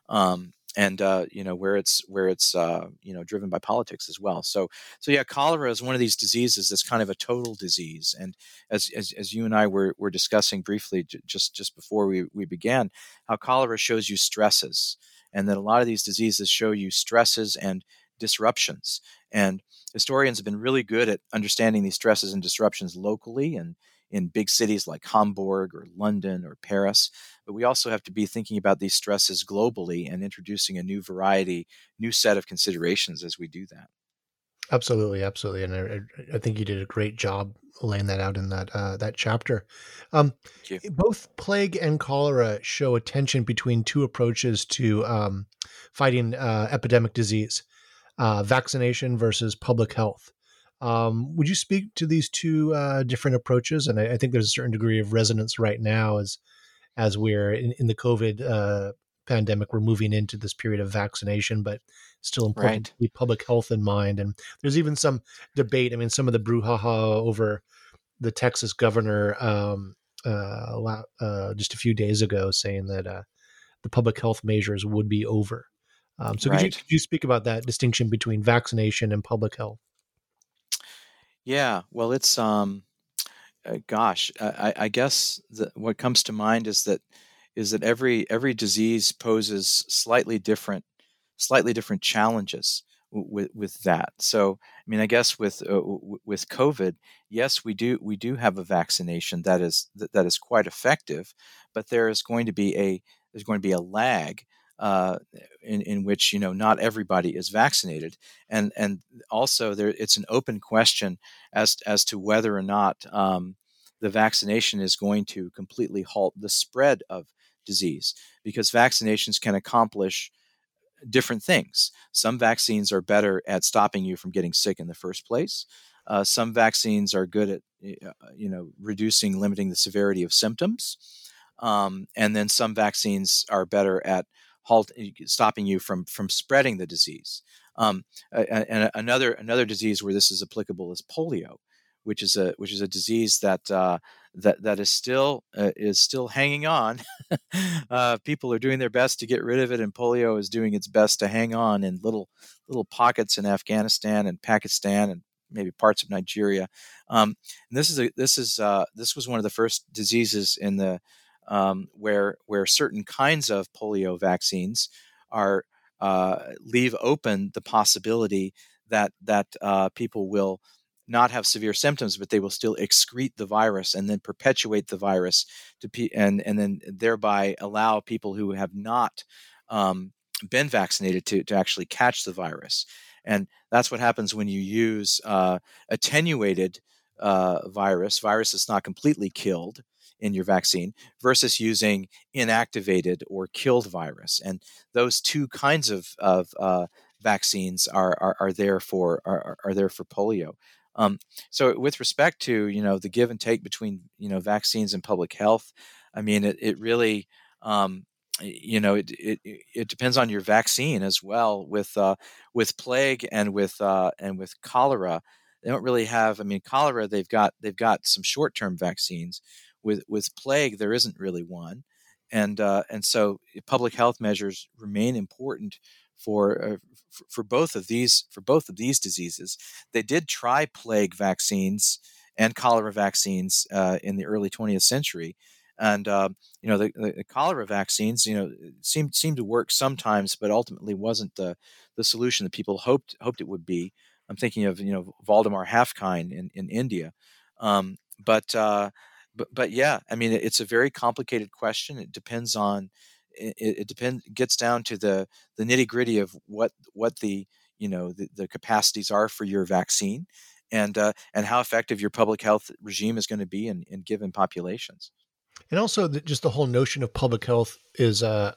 um, and uh, you know where it's where it's uh, you know driven by politics as well. So so yeah, cholera is one of these diseases that's kind of a total disease. And as as, as you and I were, were discussing briefly j- just just before we, we began, how cholera shows you stresses, and that a lot of these diseases show you stresses and disruptions. And historians have been really good at understanding these stresses and disruptions locally and in big cities like Hamburg or London or Paris. But we also have to be thinking about these stresses globally and introducing a new variety, new set of considerations as we do that. Absolutely, absolutely, and I, I think you did a great job laying that out in that uh, that chapter. Um, both plague and cholera show a tension between two approaches to um, fighting uh, epidemic disease: uh, vaccination versus public health. Um, would you speak to these two uh, different approaches? And I, I, think there's a certain degree of resonance right now as as we're in, in the COVID uh, pandemic, we're moving into this period of vaccination, but still important right. to keep public health in mind. And there's even some debate. I mean, some of the brouhaha over the Texas governor um, uh, uh, just a few days ago saying that uh, the public health measures would be over. Um, so, right. could, you, could you speak about that distinction between vaccination and public health? Yeah, well, it's um, uh, gosh, I, I guess the, what comes to mind is that is that every every disease poses slightly different slightly different challenges with with that. So, I mean, I guess with uh, with COVID, yes, we do we do have a vaccination that is that, that is quite effective, but there is going to be a there's going to be a lag uh, in, in which you know not everybody is vaccinated, and and also there it's an open question as as to whether or not um, the vaccination is going to completely halt the spread of disease because vaccinations can accomplish different things. Some vaccines are better at stopping you from getting sick in the first place. Uh, some vaccines are good at uh, you know reducing limiting the severity of symptoms um, and then some vaccines are better at halt stopping you from from spreading the disease. Um, and another another disease where this is applicable is polio, which is a which is a disease that uh, that that is still uh, is still hanging on. uh, people are doing their best to get rid of it, and polio is doing its best to hang on in little little pockets in Afghanistan and Pakistan and maybe parts of Nigeria. Um, and this is a, this is uh, this was one of the first diseases in the um, where where certain kinds of polio vaccines are uh, leave open the possibility that that uh, people will not have severe symptoms, but they will still excrete the virus and then perpetuate the virus to pe- and and then thereby allow people who have not um, been vaccinated to to actually catch the virus. And that's what happens when you use uh, attenuated uh, virus, virus that's not completely killed, in your vaccine versus using inactivated or killed virus. And those two kinds of, of uh, vaccines are, are, are, there for are, are there for polio. Um, so with respect to you know the give and take between you know vaccines and public health, I mean it, it really um, you know it, it, it depends on your vaccine as well with uh, with plague and with uh, and with cholera they don't really have. I mean, cholera they've got they've got some short term vaccines. With with plague, there isn't really one, and uh, and so public health measures remain important for, uh, for, both of these for both of these diseases. They did try plague vaccines and cholera vaccines uh, in the early 20th century, and uh, you know the, the, cholera vaccines you know seemed seemed to work sometimes, but ultimately wasn't the the solution that people hoped hoped it would be. I'm thinking of you know Valdemar Haffkine in in India, um, but uh, but but yeah, I mean it's a very complicated question. It depends on it, it depends gets down to the the nitty gritty of what what the you know the, the capacities are for your vaccine and uh, and how effective your public health regime is going to be in, in given populations and also the, just the whole notion of public health is uh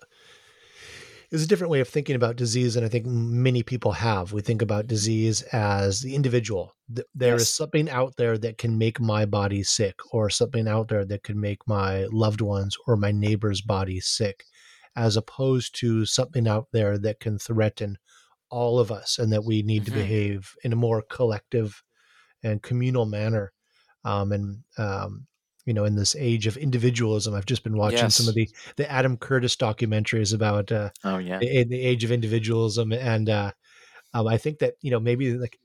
is a different way of thinking about disease than I think many people have. We think about disease as the individual. There yes. is something out there that can make my body sick, or something out there that can make my loved ones or my neighbor's body sick as opposed to something out there that can threaten all of us and that we need mm-hmm. to behave in a more collective and communal manner. Um, and, um, you know, in this age of individualism, I've just been watching yes. some of the, the Adam Curtis documentaries about uh, oh, yeah. in the age of individualism. And uh, um, I think that, you know, maybe like,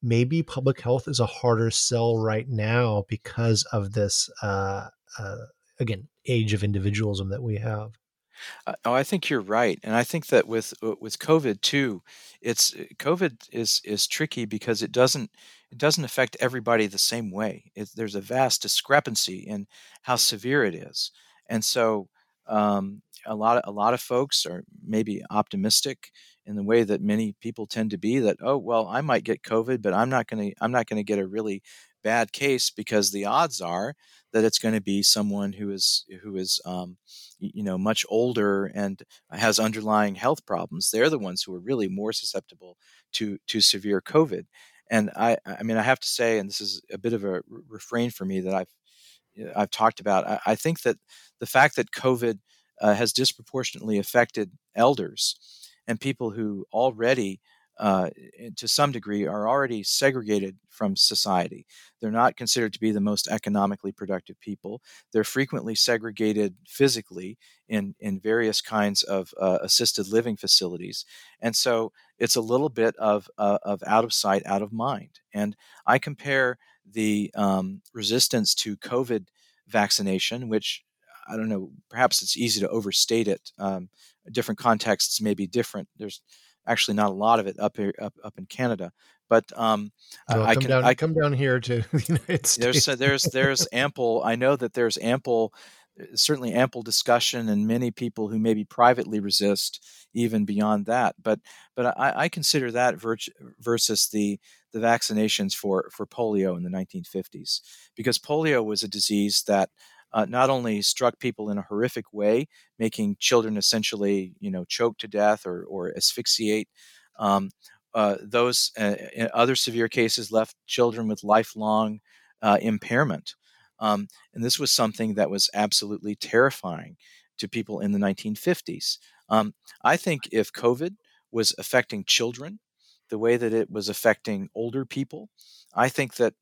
maybe public health is a harder sell right now because of this, uh, uh again, age of individualism that we have. Uh, oh, I think you're right, and I think that with uh, with COVID too, it's uh, COVID is is tricky because it doesn't it doesn't affect everybody the same way. It, there's a vast discrepancy in how severe it is, and so um, a lot of a lot of folks are maybe optimistic in the way that many people tend to be. That oh well, I might get COVID, but I'm not going to I'm not going to get a really bad case because the odds are that it's going to be someone who is who is um, you know much older and has underlying health problems. They're the ones who are really more susceptible to to severe covid. And i i mean i have to say and this is a bit of a refrain for me that i've i've talked about i, I think that the fact that covid uh, has disproportionately affected elders and people who already uh, to some degree, are already segregated from society. They're not considered to be the most economically productive people. They're frequently segregated physically in, in various kinds of uh, assisted living facilities. And so it's a little bit of, uh, of out of sight, out of mind. And I compare the um, resistance to COVID vaccination, which I don't know, perhaps it's easy to overstate it. Um, different contexts may be different. There's actually not a lot of it up here up, up in Canada. But um, well, I can down, I come down here to the United States. There's there's there's ample. I know that there's ample, uh, certainly ample discussion, and many people who maybe privately resist even beyond that. But but I, I consider that versus the the vaccinations for for polio in the 1950s, because polio was a disease that uh, not only struck people in a horrific way, making children essentially, you know, choke to death or, or asphyxiate. Um, uh, those uh, other severe cases left children with lifelong uh, impairment. Um, and this was something that was absolutely terrifying to people in the 1950s. Um, I think if COVID was affecting children the way that it was affecting older people, I think that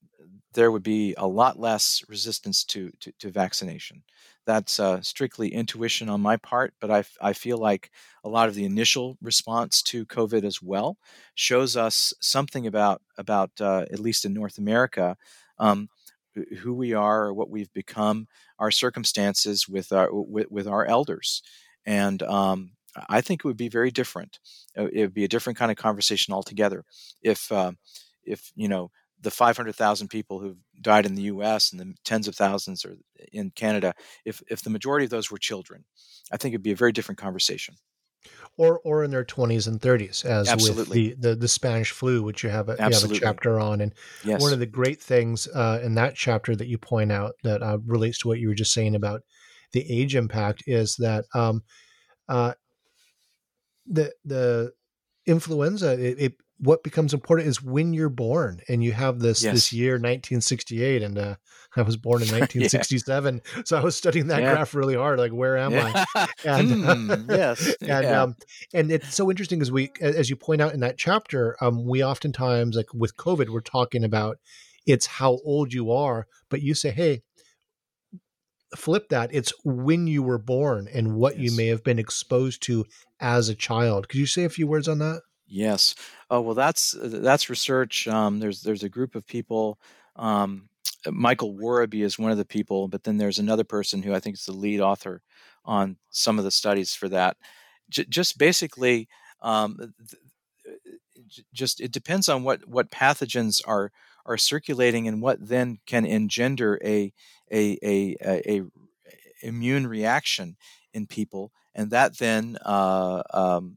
there would be a lot less resistance to, to, to vaccination. That's uh, strictly intuition on my part, but I, I feel like a lot of the initial response to COVID as well shows us something about about uh, at least in North America. Um, who we are or what we've become, our circumstances with our with, with our elders, and um, I think it would be very different. Uh, it would be a different kind of conversation altogether if uh, if you know the 500,000 people who've died in the U.S. and the tens of thousands are in Canada, if if the majority of those were children, I think it'd be a very different conversation. Or or in their 20s and 30s, as Absolutely. with the, the, the Spanish flu, which you have a, you have a chapter on. And yes. one of the great things uh, in that chapter that you point out that uh, relates to what you were just saying about the age impact is that um, uh, the the influenza it, it, what becomes important is when you're born and you have this Yes. this year 1968 and uh, i was born in 1967 so i was studying that Yeah. graph really hard like where am i and Hmm, yes. and yeah. um and it's so interesting as we as you point out in that chapter um we oftentimes like with covid we're talking about it's how old you are but you say hey flip that it's when you were born and what you may have been exposed to as a child could you say a few words on that Yes. Oh well, that's that's research. Um, there's there's a group of people. Um, Michael Worobey is one of the people, but then there's another person who I think is the lead author on some of the studies for that. J- just basically, um, th- just it depends on what what pathogens are are circulating and what then can engender a a a, a, a immune reaction in people, and that then uh, um,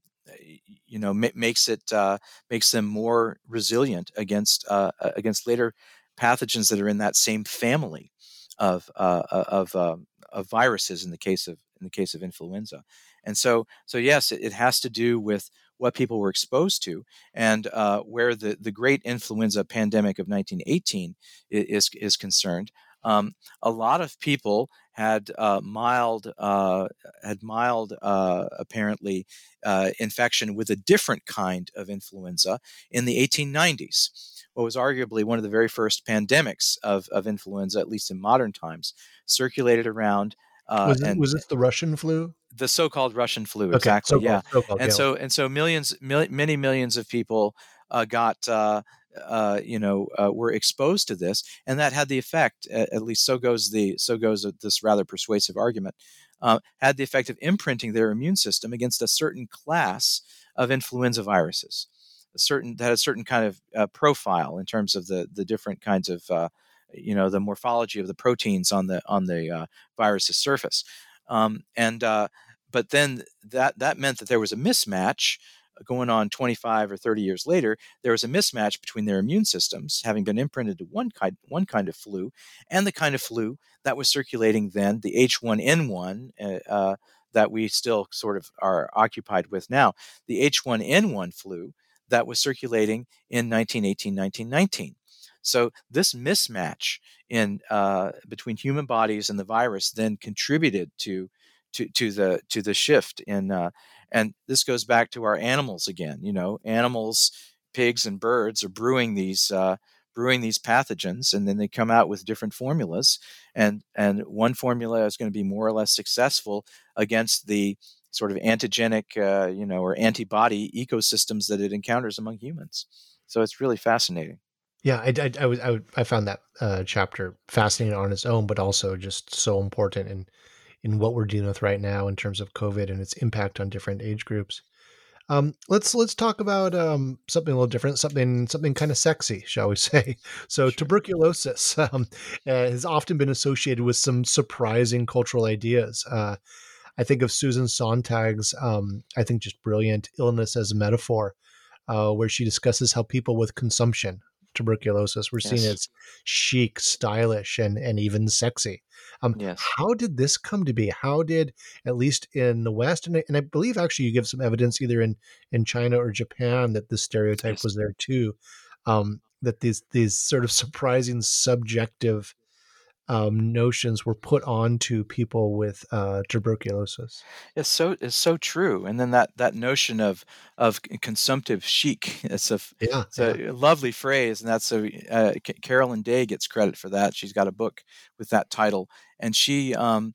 you know ma- makes it uh, makes them more resilient against uh, uh, against later pathogens that are in that same family of uh, uh, of um, of viruses in the case of in the case of influenza, and so so yes, it, it has to do with what people were exposed to, and uh, where the the great influenza pandemic of 1918 is is concerned. Um, a lot of people had uh, mild uh, had mild uh, apparently uh, infection with a different kind of influenza in the 1890s. What was arguably one of the very first pandemics of, of influenza, at least in modern times, circulated around. Uh, was, it, was this the russian flu the so-called Russian flu, Okay, exactly. so-called- yeah, so-called, and yeah. so and so millions, mil- many millions of people uh, got, uh, uh, you know, uh, were exposed to this, and that had the effect. At, least so goes the so goes this rather persuasive argument. Uh, had the effect of imprinting their immune system against a certain class of influenza viruses, a certain that had a certain kind of uh, profile in terms of the the different kinds of uh, you know the morphology of the proteins on the on the uh, virus's surface, um, and uh, but then that that meant that there was a mismatch going on 25 or 30 years later there was a mismatch between their immune systems having been imprinted to one kind one kind of flu and the kind of flu that was circulating then the H1N1 uh, uh, that we still sort of are occupied with now. The H1N1 flu that was circulating in 1918 1919 so this mismatch in uh, between human bodies and the virus then contributed to to to the to the shift in uh, and this goes back to our animals again you know animals pigs and birds are brewing these uh, brewing these pathogens and then they come out with different formulas and and one formula is going to be more or less successful against the sort of antigenic uh, you know or antibody ecosystems that it encounters among humans. So it's really fascinating. Yeah, I, I, I, was, I, I found that uh, chapter fascinating on its own, but also just so important in in what we're dealing with right now in terms of COVID and its impact on different age groups. Um, let's let's talk about um, something a little different, something something kind of sexy, shall we say? So tuberculosis um, uh, has often been associated with some surprising cultural ideas. Uh, I think of Susan Sontag's, um, I think just brilliant illness as a metaphor, uh, where she discusses how people with consumption tuberculosis were Yes. as chic, stylish, and and even sexy. Um, Yes. How did this come to be? How did, at least in the West, and I, and I believe actually you give some evidence either in in China or Japan that this stereotype Yes. was there too. Um, that these these sort of surprising subjective um, notions were put onto people with uh, tuberculosis. It's so it's so true. And then that that notion of of consumptive chic. It's a Yeah, it's a lovely phrase, and that's a uh, Ca- Carolyn Day gets credit for that. She's got a book with that title, and she um,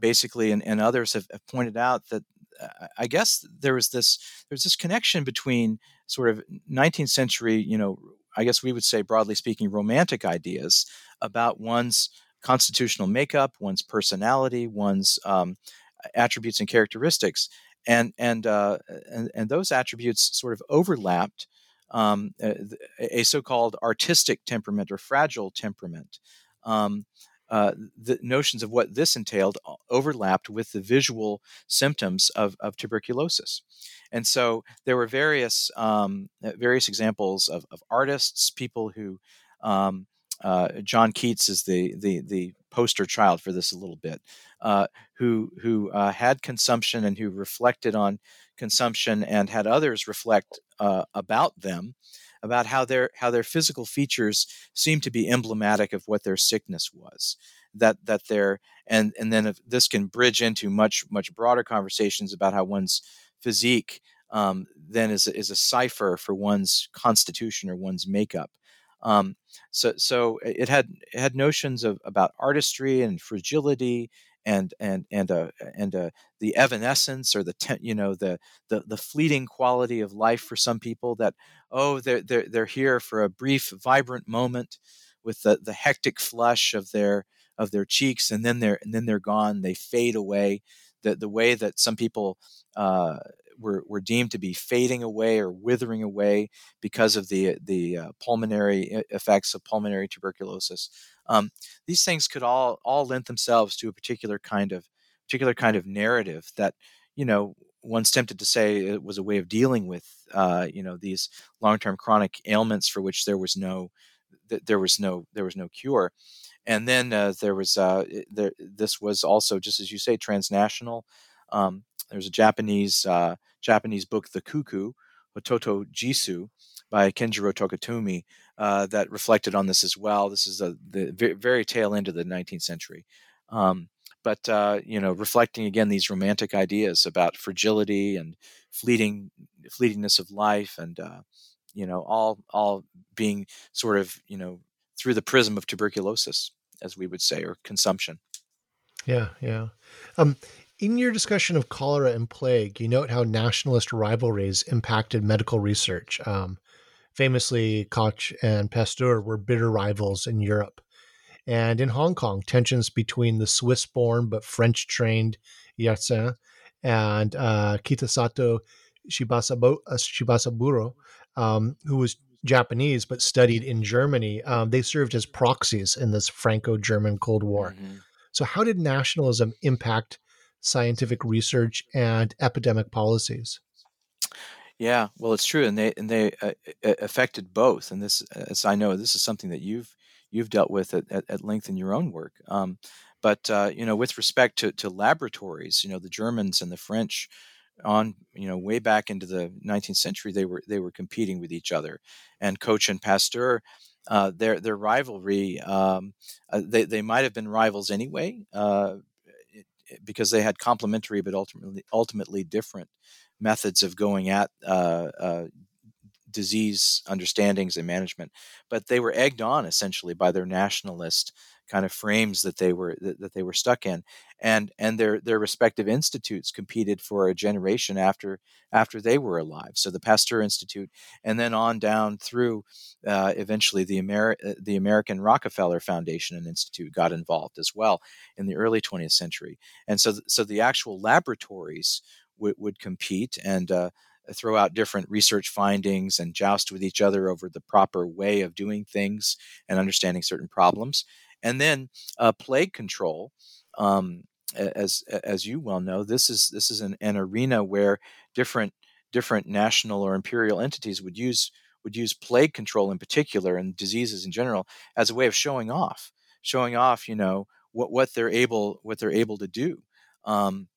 basically and, and others have, have pointed out that uh, I guess there was this there's this connection between sort of 19th century, you know, I guess we would say broadly speaking, romantic ideas about one's constitutional makeup, one's personality, one's um, attributes and characteristics, and and uh, and, and those attributes sort of overlapped um, a, a so-called artistic temperament or fragile temperament. Um, uh, the notions of what this entailed overlapped with the visual symptoms of, of tuberculosis, and so there were various um, various examples of, of artists, people who um, uh, John Keats is the the the poster child for this a little bit, uh, who who uh, had consumption and who reflected on consumption and had others reflect uh, about them, about how their how their physical features seem to be emblematic of what their sickness was. That that their and and then this can bridge into much much broader conversations about how one's physique um, then is is a cipher for one's constitution or one's makeup. Um, so so it had it had notions of about artistry and fragility and and and uh, and uh, the evanescence or the te- you know the, the the fleeting quality of life for some people that oh they're they're they're here for a brief vibrant moment with the the hectic flush of their of their cheeks and then they're and then they're gone they fade away the the way that some people uh, were, were deemed to be fading away or withering away because of the the uh, pulmonary effects of pulmonary tuberculosis. Um, these things could all all lend themselves to a particular kind of particular kind of narrative that you know one's tempted to say it was a way of dealing with uh, you know these long term chronic ailments for which there was no there was no there was no cure and then uh, there was uh, there, this was also just as you say transnational um, there's a Japanese uh, Japanese book, The Cuckoo, Hototogisu, by Kenjiro Tokutomi, uh, that reflected on this as well. This is a, the very tail end of the 19th century. Um, but uh, you know, reflecting again these romantic ideas about fragility and fleeting fleetingness of life, and uh, you know, all all being sort of you know through the prism of tuberculosis, as we would say, or consumption. Yeah, yeah. Um, in your discussion of cholera and plague, you note how nationalist rivalries impacted medical research. Um, famously, Koch and Pasteur were bitter rivals in Europe. And in Hong Kong, tensions between the Swiss born but French trained Yersin and uh, Kitasato Shibasabo, uh, Shibasaburo, um, who was Japanese but studied in Germany, um, they served as proxies in this Franco German Cold War. Mm-hmm. So, how did nationalism impact scientific research and epidemic policies. Yeah, well, it's true, and they and they uh, affected both. And this, as I know, this is something that you've you've dealt with at, at, at length in your own work. Um, but uh, you know, with respect to, to laboratories, you know, the Germans and the French, on you know way back into the 19th century, they were they were competing with each other, and Koch and Pasteur. Uh, their their rivalry, um, uh, they they might have been rivals anyway, uh, because they had complementary but ultimately ultimately different methods of going at uh, uh, disease understandings and management. But they were egged on essentially by their nationalist kind of frames that they were that, that, they were stuck in and and their their respective institutes competed for a generation after after they were alive so the pasteur institute and then on down through uh, eventually the Ameri- uh, the american rockefeller foundation and institute got involved as well in the early 20th century and so so the actual laboratories w- would compete and uh, throw out different research findings and joust with each other over the proper way of doing things and understanding certain problems and then uh, plague control. Um, as as you well know, this is this is an, an arena where different different national or imperial entities would use would use plague control in particular and diseases in general as a way of showing off, showing off, you know, what what they're able what they're able to do. Um,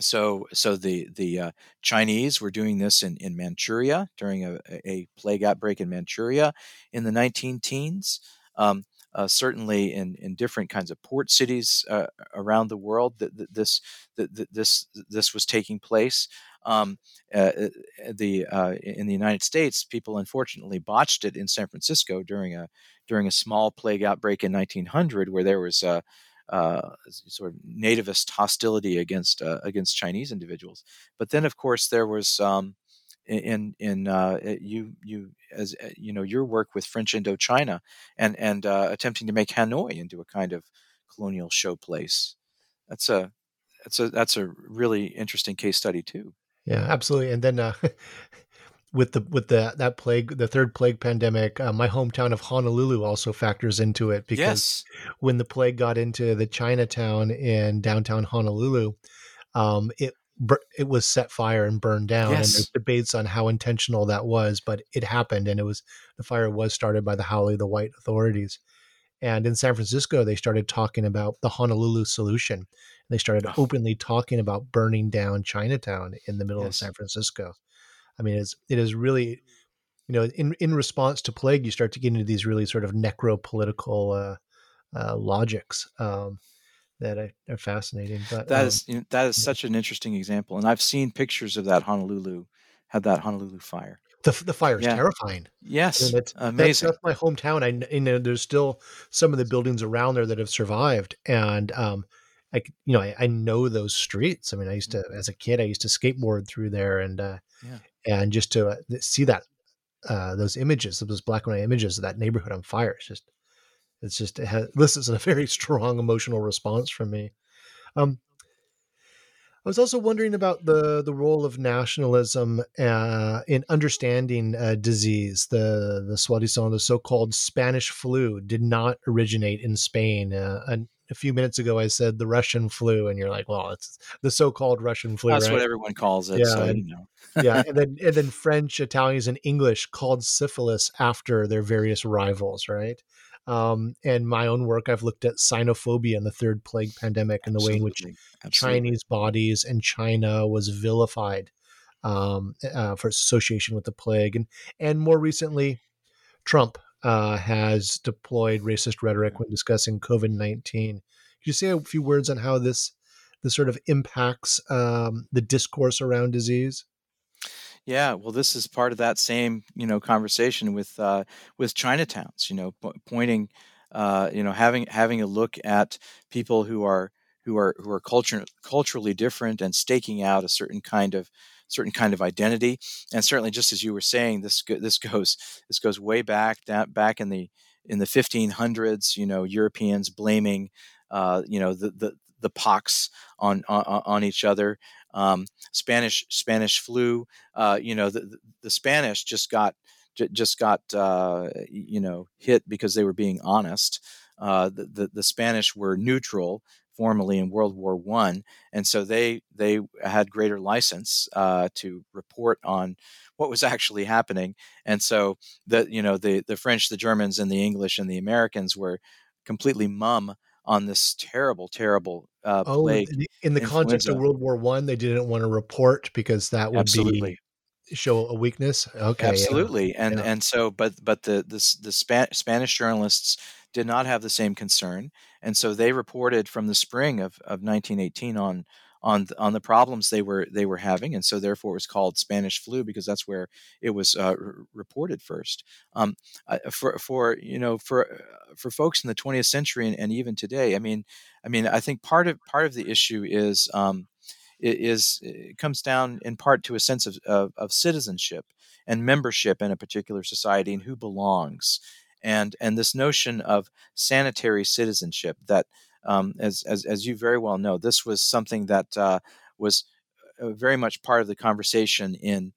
so so the the uh, Chinese were doing this in, in Manchuria during a, a plague outbreak in Manchuria in the 19 teens. Um, uh, certainly in, in different kinds of port cities uh, around the world that, that this that, this this was taking place. Um, uh, uh the uh, in the United States, people unfortunately botched it in San Francisco during a during a small plague outbreak in 1900, where there was a uh, sort of nativist hostility against uh, against Chinese individuals. But then, of course, there was um, in in uh, eh, you you as eh, you know your work with French Indochina and and uh, attempting to make Hanoi into a kind of colonial showplace. That's a that's a that's a really interesting case study too. Yeah, absolutely. And then uh, with the with the that plague, the third plague pandemic, uh, my hometown of Honolulu also factors into it because yes. when the plague got into the Chinatown in downtown Honolulu, um, it it was set fire and burned down yes. and there's debates on how intentional that was but it happened and it was the fire was started by the Haole the white authorities And in San Francisco, they started talking about the Honolulu solution. They started openly talking about burning down Chinatown in the middle yes. of San Francisco. I mean, it's it is really, you know, in in response to plague, you start to get into these really sort of necro political uh, uh, logics. Um, that are, fascinating. But that um, is you know, that is such an interesting example, and I've seen pictures of that Honolulu, had that Honolulu fire. The, the fire is yeah. terrifying. Yes, I mean, amazing. That's, that's, my hometown. I you know there's still some of the buildings around there that have survived, and um, I you know I, I know those streets. I mean, I used to mm-hmm. as a kid I used to skateboard through there, and uh, yeah. and just to uh, see that uh, those images, those black and white images of that neighborhood on fire, it's just it's just it has, this is a very strong emotional response from me. Um, I was also wondering about the the role of nationalism uh, in understanding uh, disease. The the soi-disant, the so-called Spanish flu, did not originate in Spain. Uh, and a few minutes ago, I said the Russian flu, and you're like, "Well, it's the so-called Russian flu." That's right? what everyone calls it. Yeah, so, and, you know. yeah, and then and then French, Italians, and English called syphilis after their various rivals, right? Um, and my own work, I've looked at xenophobia and the third plague pandemic and the way in which Absolutely. Chinese bodies and China was vilified um, uh, for association with the plague. And, and more recently, Trump uh, has deployed racist rhetoric when discussing COVID 19. Could you say a few words on how this, this sort of impacts um, the discourse around disease? Yeah, well, this is part of that same you know conversation with uh, with Chinatowns. You know, po- pointing, uh, you know, having having a look at people who are who are who are culture, culturally different and staking out a certain kind of certain kind of identity. And certainly, just as you were saying, this this goes this goes way back down, back in the in the 1500s. You know, Europeans blaming uh, you know the, the the pox on on, on each other. Um, Spanish Spanish flu. Uh, you know, the, the Spanish just got just got uh, you know hit because they were being honest. Uh, the, the, the Spanish were neutral formally in World War One, and so they they had greater license uh, to report on what was actually happening. And so the you know the the French, the Germans, and the English and the Americans were completely mum on this terrible, terrible uh, oh, plague. In the influenza. context of World War One, they didn't want to report because that would Absolutely. be show a weakness. Okay, Absolutely, yeah. and yeah. and so, but but the the, the Spa- Spanish journalists did not have the same concern, and so they reported from the spring of, of 1918 on on on the problems they were they were having, and so therefore it was called Spanish flu because that's where it was uh, r- reported first. Um, for for you know for for folks in the 20th century and, and, even today, I mean, I mean, I think part of part of the issue is um, is it comes down in part to a sense of, of, of citizenship and membership in a particular society and who belongs and and this notion of sanitary citizenship that um, as, as, as you very well know, this was something that uh, was uh, very much part of the conversation in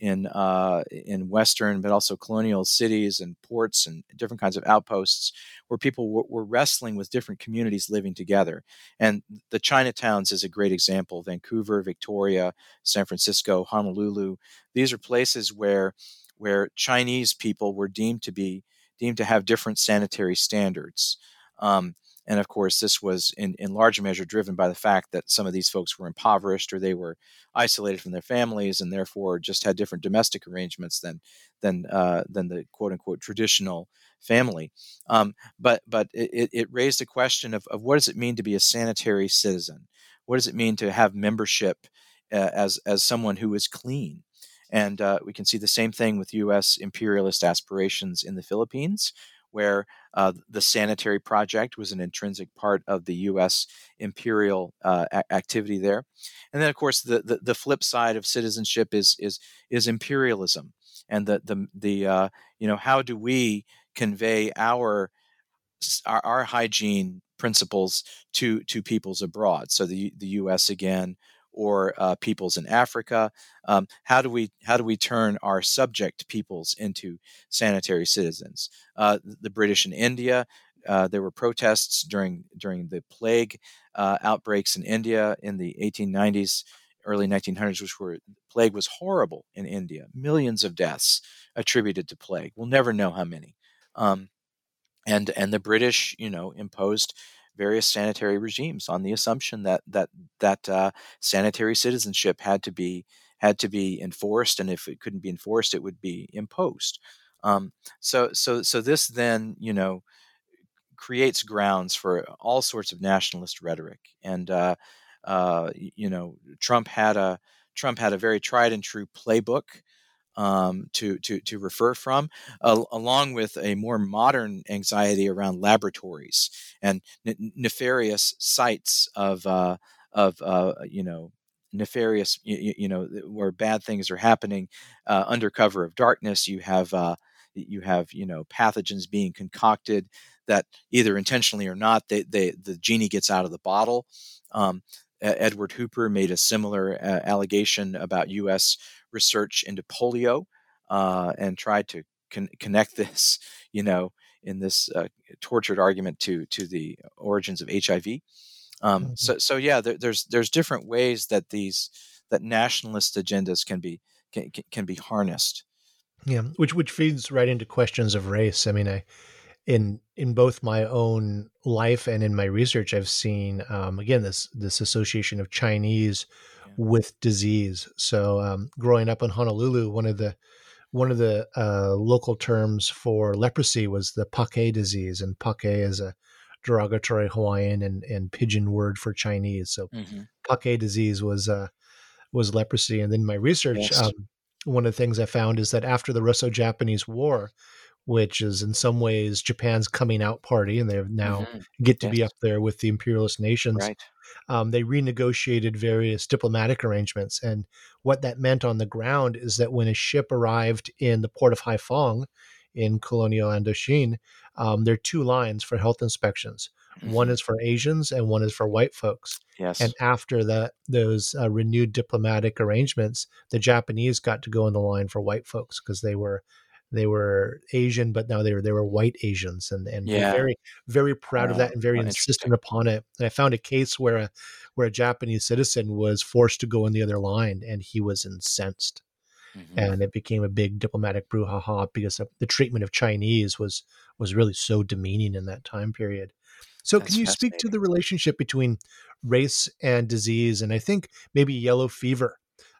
in uh, in Western, but also colonial cities and ports and different kinds of outposts, where people w- were wrestling with different communities living together. And the Chinatowns is a great example. Vancouver, Victoria, San Francisco, Honolulu. These are places where where Chinese people were deemed to be deemed to have different sanitary standards. Um, and of course, this was in, in large measure driven by the fact that some of these folks were impoverished or they were isolated from their families and therefore just had different domestic arrangements than than uh, than the quote unquote traditional family. Um, but but it, it raised a question of, of what does it mean to be a sanitary citizen? What does it mean to have membership uh, as as someone who is clean? And uh, we can see the same thing with U.S. imperialist aspirations in the Philippines, where uh, the sanitary project was an intrinsic part of the U.S. imperial uh, a- activity there. And then, of course, the, the, the flip side of citizenship is is is imperialism, and the the the uh, you know how do we convey our our, our hygiene principles to to peoples abroad? So the the U.S. again or uh, peoples in Africa? Um, how do we how do we turn our subject peoples into sanitary citizens? Uh, the British in India. Uh, there were protests during during the plague uh, outbreaks in India in the 1890s, early 1900s, which were plague was horrible in India. Millions of deaths attributed to plague. We'll never know how many. Um, and and the British, you know, imposed various sanitary regimes on the assumption that that that uh, sanitary citizenship had to be had to be enforced, and if it couldn't be enforced, it would be imposed. Um, so so so this then you know creates grounds for all sorts of nationalist rhetoric, and uh, uh, you know Trump had a Trump had a very tried and true playbook um, to, to, to refer from, along with a more modern anxiety around laboratories and nefarious sites of, uh, of uh, you know, nefarious, you, you, know, where bad things are happening uh, under cover of darkness. You have, uh, you have, you know, pathogens being concocted that either intentionally or not, they, they, the genie gets out of the bottle. Um, Edward Hooper made a similar uh, allegation about U.S research into polio uh, and tried to con- connect this, you know, in this uh, tortured argument to to the origins of HIV. Um, mm-hmm. So so yeah, there, there's there's different ways that these that nationalist agendas can be can, can be harnessed. Yeah, which which feeds right into questions of race. I mean, I in in both my own life and in my research, I've seen um, again this this association of Chinese with disease. So um, growing up in Honolulu, one of the one of the uh, local terms for leprosy was the pake disease, and pake is a derogatory Hawaiian and, and pidgin word for Chinese. So mm-hmm. pake disease was uh, was leprosy. And then my research, yes. um, one of the things I found is that after the Russo-Japanese War, which is in some ways Japan's coming out party, and they now mm-hmm. get to yes. be up there with the imperialist nations. Right um, they renegotiated various diplomatic arrangements. And what that meant on the ground is that when a ship arrived in the port of Haiphong in colonial Indochine, um, there are two lines for health inspections. Mm-hmm. One is for Asians and one is for white folks. Yes. And after that, those uh, renewed diplomatic arrangements, the Japanese got to go in the line for white folks because they were they were Asian, but now they were they were white Asians, and and yeah. very very proud of that and very insistent upon it. And I found a case where a where a Japanese citizen was forced to go in the other line, and he was incensed, mm-hmm. and it became a big diplomatic brouhaha because the treatment of Chinese was was really so demeaning in that time period. So, That's can you speak to the relationship between race and disease? And I think maybe yellow fever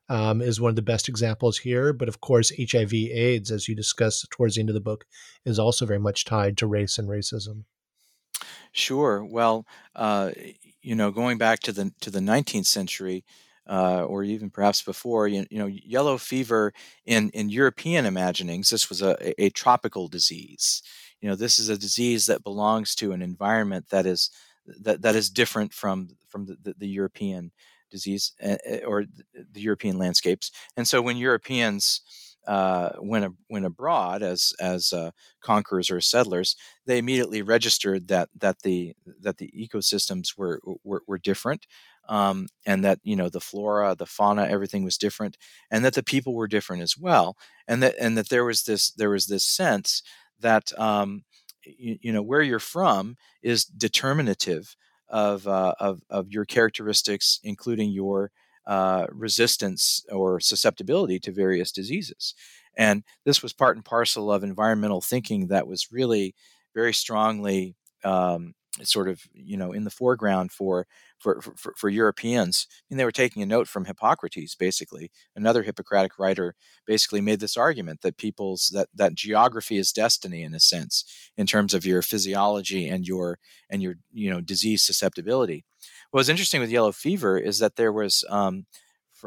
um, is one of the best examples here. But of course, HIV AIDS, as you discuss towards the end of the book, is also very much tied to race and racism. Sure. Well, uh, you know, going back to the to the 19th century, uh, or even perhaps before, you, you, know, yellow fever in in European imaginings, this was a, a tropical disease. You know, this is a disease that belongs to an environment that is that that is different from from the, the, the European disease uh, or the European landscapes. And so when Europeans uh, went went abroad as as uh, conquerors or settlers, they immediately registered that that the that the ecosystems were were, were different, um, and that you know the flora, the fauna, everything was different, and that the people were different as well, and that and that there was this there was this sense that um, you, you know where you're from is determinative of, uh, of, of your characteristics, including your uh, resistance or susceptibility to various diseases. And this was part and parcel of environmental thinking that was really very strongly um, sort of you know in the foreground for for, for, for Europeans. And they were taking a note from Hippocrates, basically. Another Hippocratic writer basically made this argument that people's that that geography is destiny in a sense, in terms of your physiology and your and your you know disease susceptibility. What was interesting with yellow fever is that there was um,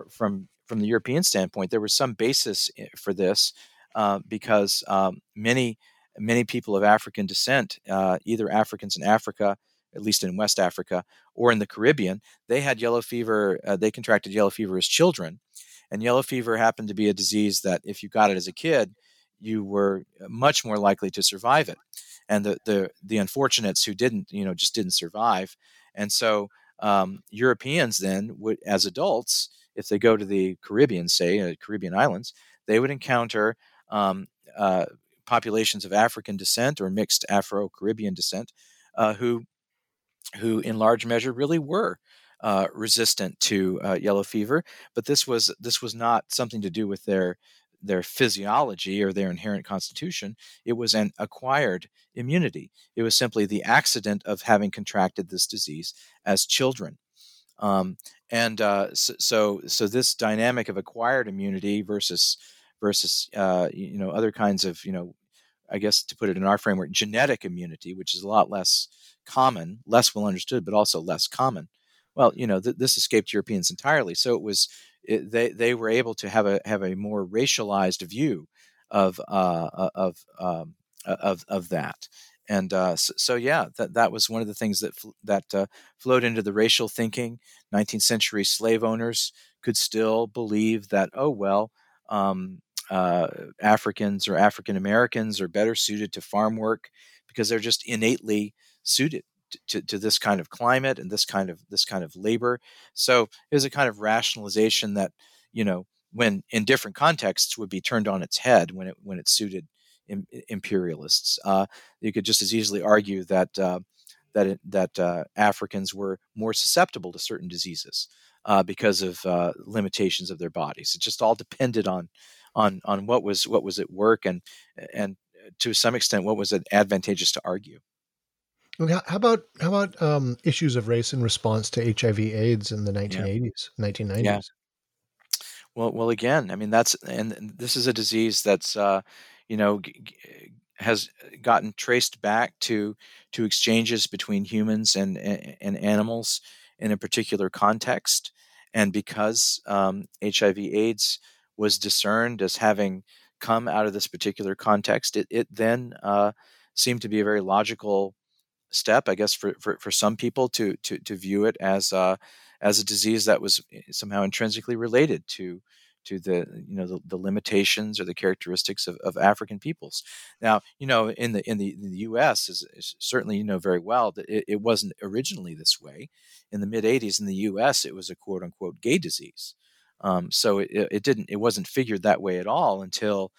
from from the European standpoint, there was some basis eh, for this uh, because um, many many people of African descent, uh, either Africans in Africa, at least in West Africa, or in the Caribbean, they had yellow fever. Uh, they contracted yellow fever as children. And yellow fever happened to be a disease that, if you got it as a kid, you were much more likely to survive it. And the, the, the unfortunates who didn't, you know, just didn't survive. And so um, Europeans then would, as adults, if they go to the Caribbean, say uh, Caribbean islands, they would encounter um, uh, populations of African descent or mixed Afro Caribbean descent uh, who, who in large measure really were uh, resistant to uh, yellow fever. But this was this was not something to do with their their physiology or their inherent constitution. It was an acquired immunity. It was simply the accident of having contracted this disease as children. Um, and uh, so, so, so this dynamic of acquired immunity versus versus uh, you know other kinds of you know I guess to put it in our framework, genetic immunity, which is a lot less common, less well understood, but also less common. Well, you know, th- this escaped Europeans entirely. So it was it, they they were able to have a have a more racialized view of uh, uh of um, of of that. And uh, so, so, yeah, that that was one of the things that fl- that uh, flowed into the racial thinking. 19th century slave owners could still believe that oh well, um, uh, Africans or African Americans are better suited to farm work because they're just innately suited to, to this kind of climate and this kind of this kind of labor. So it was a kind of rationalization that you know when in different contexts would be turned on its head when it when it suited Im- imperialists. Uh, you could just as easily argue that uh, that that uh, Africans were more susceptible to certain diseases uh, because of uh, limitations of their bodies. It just all depended on on on what was what was at work and and to some extent what was it advantageous to argue. How about how about um, issues of race in response to HIV/AIDS in the 1980s, yeah. 1990s? Yeah. Well, well, again, I mean that's and this is a disease that's uh, you know g- has gotten traced back to to exchanges between humans and and animals in a particular context, and because um, HIV/AIDS was discerned as having come out of this particular context, it, it then uh, seemed to be a very logical step, I guess, for, for, for some people to, to, to view it as, uh, as a disease that was eh, somehow intrinsically related to, to the, you know, the, the limitations or the characteristics of, of African peoples. Now, you know, in the, in the, in the U.S., is, is certainly, you know, very well that it, it wasn't originally this way. In the mid 80s in the U.S., it was a quote unquote gay disease. Um, so it, it didn't, it wasn't figured that way at all until,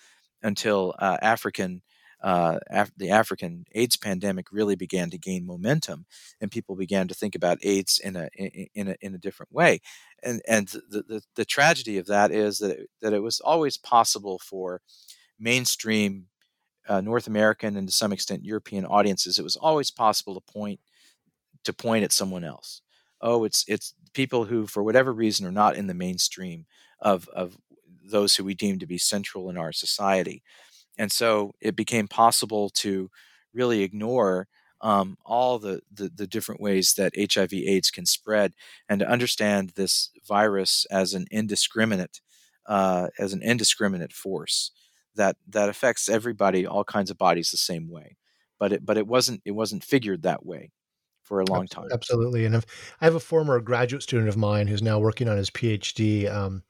until uh, African uh, af- the African AIDS pandemic really began to gain momentum, and people began to think about AIDS in a in a in a different way. And and the the, the tragedy of that is that it, that it was always possible for mainstream uh, North American and to some extent European audiences. It was always possible to point to point at someone else. Oh, it's it's people who, for whatever reason, are not in the mainstream of of those who we deem to be central in our society. And so it became possible to really ignore um, all the, the, the different ways that HIV/AIDS can spread, and to understand this virus as an indiscriminate uh, as an indiscriminate force that that affects everybody, all kinds of bodies, the same way. But it but it wasn't it wasn't figured that way for a long time. Absolutely, and if, I have a former graduate student of mine who's now working on his PhD. Um,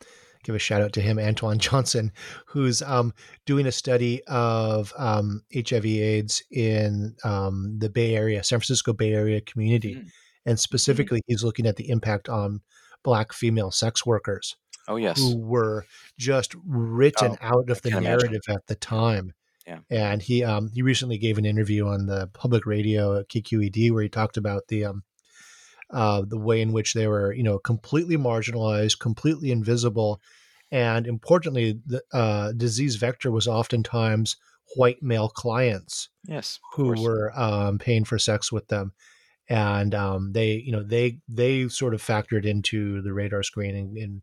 give a shout out to him, Antoine Johnson, who's um, doing a study of um, HIV/AIDS in um, the Bay Area, San Francisco Bay Area community, mm-hmm. and specifically, mm-hmm. he's looking at the impact on Black female sex workers. Oh yes, who were just written oh, out of the narrative imagine. at the time. Yeah. And he um, he recently gave an interview on the public radio at KQED where he talked about the um, uh, the way in which they were, you know, completely marginalized, completely invisible, and importantly, the uh, disease vector was oftentimes white male clients. Yes, who were um, paying for sex with them, and um, they, you know, they they sort of factored into the radar screening and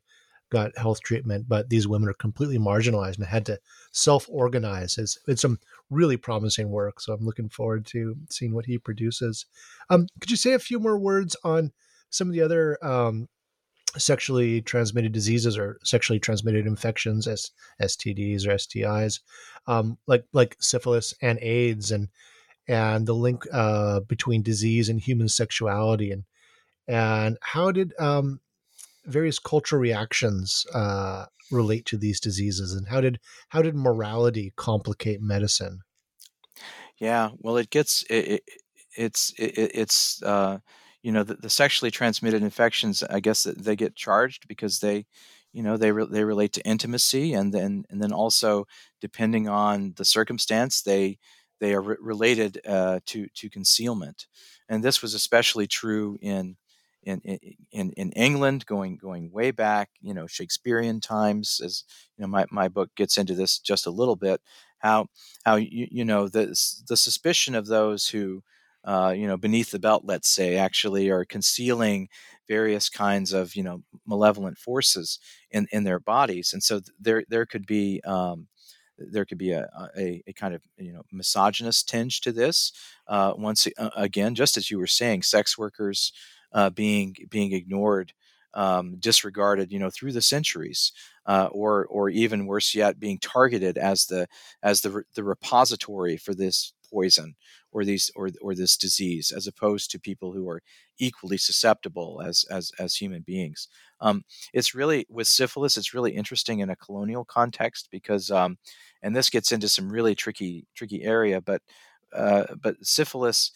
got health treatment, but these women are completely marginalized and had to self organize. It's, it's some really promising work. So I'm looking forward to seeing what he produces. Um, could you say a few more words on some of the other um, sexually transmitted diseases or sexually transmitted infections as STDs or STIs, um, like like syphilis and AIDS, and and the link uh, between disease and human sexuality, and and how did um, various cultural reactions uh, relate to these diseases, and how did how did morality complicate medicine? Yeah, well, it gets it, it it's it, it's uh, you know the, the, sexually transmitted infections. I guess they get charged because they you know they re- they relate to intimacy, and then and then also depending on the circumstance, they they are re- related uh, to to concealment, and this was especially true in in, in, in England, going going way back, you know, Shakespearean times. As you know, my, my book gets into this just a little bit. How how you, you know the the suspicion of those who uh, you know beneath the belt, let's say, actually are concealing various kinds of you know malevolent forces in in their bodies, and so there there could be um, there could be a, a, a, kind of you know misogynist tinge to this. Uh, once again, just as you were saying, sex workers uh, being being ignored, um, disregarded, you know, through the centuries, uh, or or even worse yet, being targeted as the as the the repository for this poison or these or or this disease, as opposed to people who are equally susceptible as as as human beings. Um, it's really with syphilis. It's really interesting in a colonial context because, um, and this gets into some really tricky tricky area, but uh, but syphilis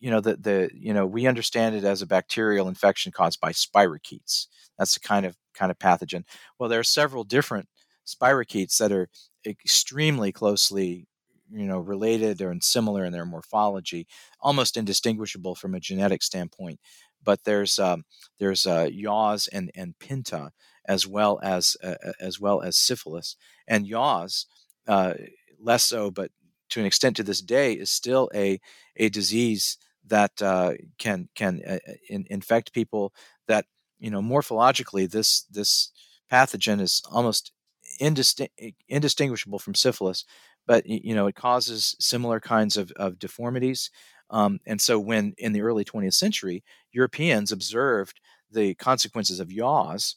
you know the the you know we understand it as a bacterial infection caused by spirochetes. That's the kind of kind of pathogen. Well, there are several different spirochetes that are extremely closely you know related or similar in their morphology, almost indistinguishable from a genetic standpoint. But there's um, there's uh, yaws and and pinta as well as uh, as well as syphilis and yaws. Uh, less so, but to an extent to this day is still a a disease that uh, can can uh, uh, in, infect people that you know morphologically this this pathogen is almost indistinguishable from syphilis but you know it causes similar kinds of, of deformities. Um, and so when in the early 20th century europeans observed the consequences of yaws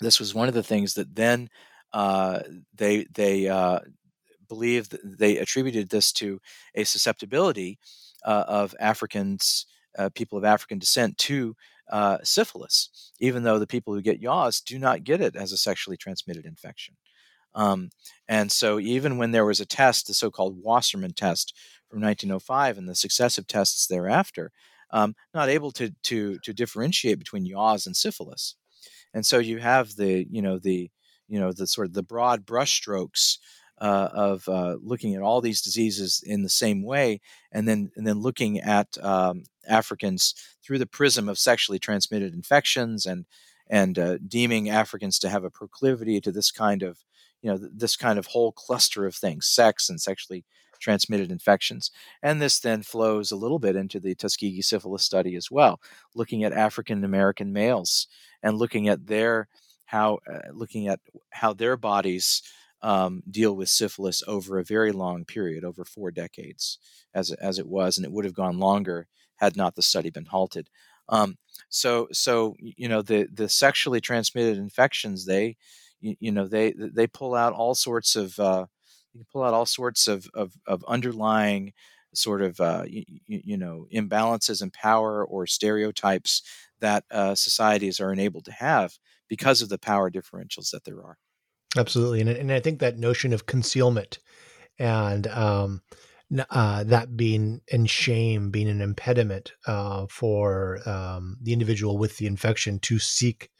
this was one of the things that then uh, they they uh, believe they attributed this to a susceptibility uh, of Africans, uh, people of African descent, to uh, syphilis, even though the people who get yaws do not get it as a sexually transmitted infection. Um, and so, even when there was a test, the so called Wassermann test from 1905, and the successive tests thereafter, um, not able to, to, to differentiate between yaws and syphilis. And so, you have the, you know, the, you know, the sort of the broad brushstrokes uh, of uh, looking at all these diseases in the same way, and then and then looking at um, Africans through the prism of sexually transmitted infections and and uh, deeming Africans to have a proclivity to this kind of you know this kind of whole cluster of things, sex and sexually transmitted infections. And this then flows a little bit into the Tuskegee syphilis study as well, looking at African American males and looking at their how uh, looking at how their bodies um, deal with syphilis over a very long period, over four decades, as as it was, and it would have gone longer had not the study been halted. Um, so so you know the the sexually transmitted infections they you, you know they they pull out all sorts of uh, you pull out all sorts of of, of underlying sort of uh, you, you, know imbalances in power or stereotypes that uh, societies are enabled to have because of the power differentials that there are. Absolutely, and and I think that notion of concealment and um, uh, that being and shame being an impediment uh, for um, the individual with the infection to seek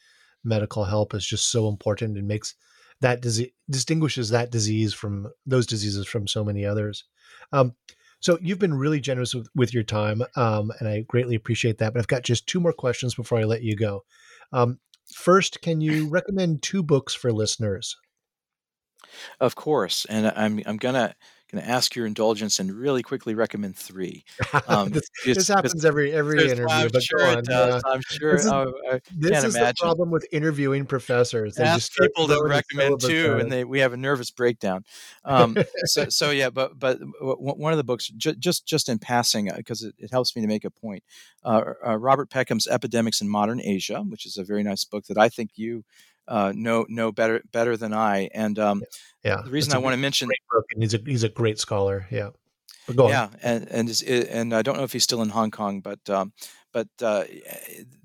medical help is just so important and makes that disease distinguishes that disease from those diseases from so many others. Um, so you've been really generous with, with your time, um, and I greatly appreciate that. But I've got just two more questions before I let you go. Um, First, can you recommend two books for listeners? Of course, and I'm I'm gonna gonna ask your indulgence and really quickly recommend three. Um, this, this happens every every interview, I'm but sure it does. I'm sure. This is, oh, I this is the problem with interviewing professors. They ask people to recommend two, and they we have a nervous breakdown. Um, so so yeah, but but one of the books, just just in passing, because uh, it, it, helps me to make a point. Uh, uh, Robert Peckham's Epidemics in Modern Asia, which is a very nice book that I think you uh, know know better better than I. And um, yeah, the reason I want to mention he's a he's a great scholar. Yeah, go on. Yeah, and and and I don't know if he's still in Hong Kong, but um, but uh,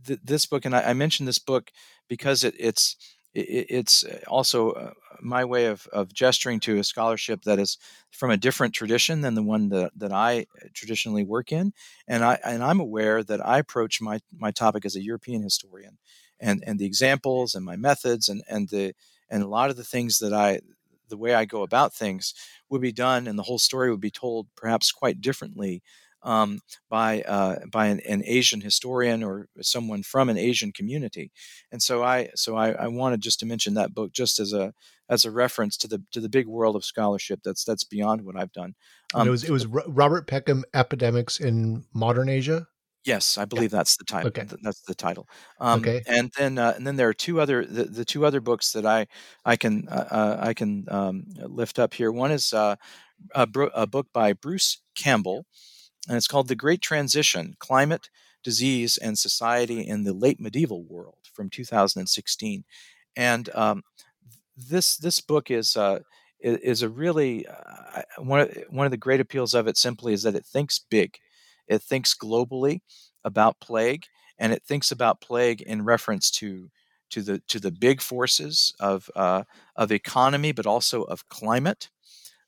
th- this book, and I, I, mentioned this book because it, it's it, it's also uh, my way of, of gesturing to a scholarship that is from a different tradition than the one that, that I traditionally work in, and I and I'm aware that I approach my my topic as a European historian, and and the examples and my methods and and the and a lot of the things that I the way I go about things would be done and the whole story would be told perhaps quite differently um, by uh, by an, an, Asian historian or someone from an Asian community. And so I so I, I, wanted just to mention that book just as a as a reference to the to the big world of scholarship that's that's beyond what I've done. Um, it was it was Robert Peckham Epidemics in Modern Asia. Yes, I believe yeah. that's the title. Okay. that's the title. Um, okay. And then uh, and then there are two other the, the two other books that I I can uh, uh I can um, lift up here. One is uh, a, a, book by Bruce Campbell, and it's called The Great Transition: Climate, Disease, and Society in the Late Medieval World from 2016. And um, this this book is uh, is a really uh, one of, one of the great appeals of it simply is that it thinks big it thinks globally about plague, and it thinks about plague in reference to to the to the big forces of uh, of economy, but also of climate.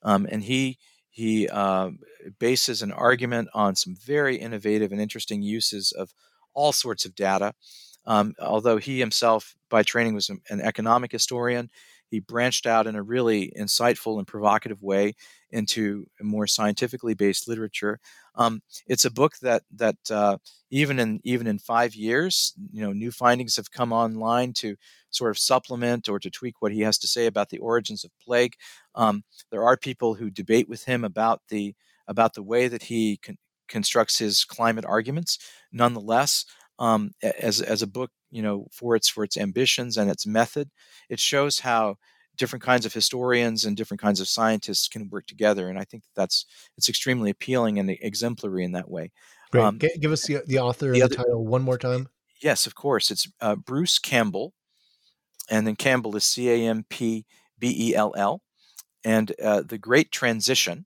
Um, and he he uh, bases an argument on some very innovative and interesting uses of all sorts of data. Um, although he himself, by training, was an economic historian, he branched out in a really insightful and provocative way into more scientifically based literature. Um, it's a book that that uh, even in even in five years, you know, new findings have come online to sort of supplement or to tweak what he has to say about the origins of plague. Um, there are people who debate with him about the about the way that he con- constructs his climate arguments. Nonetheless, um, as as a book, you know, for its for its ambitions and its method, it shows how different kinds of historians and different kinds of scientists can work together. And I think that's it's extremely appealing and exemplary in that way. Great. Um, give us the, the author the and the title one more time. Yes, of course. It's uh, Bruce Campbell, and then Campbell is C A M P B E L L, and uh, the Great Transition: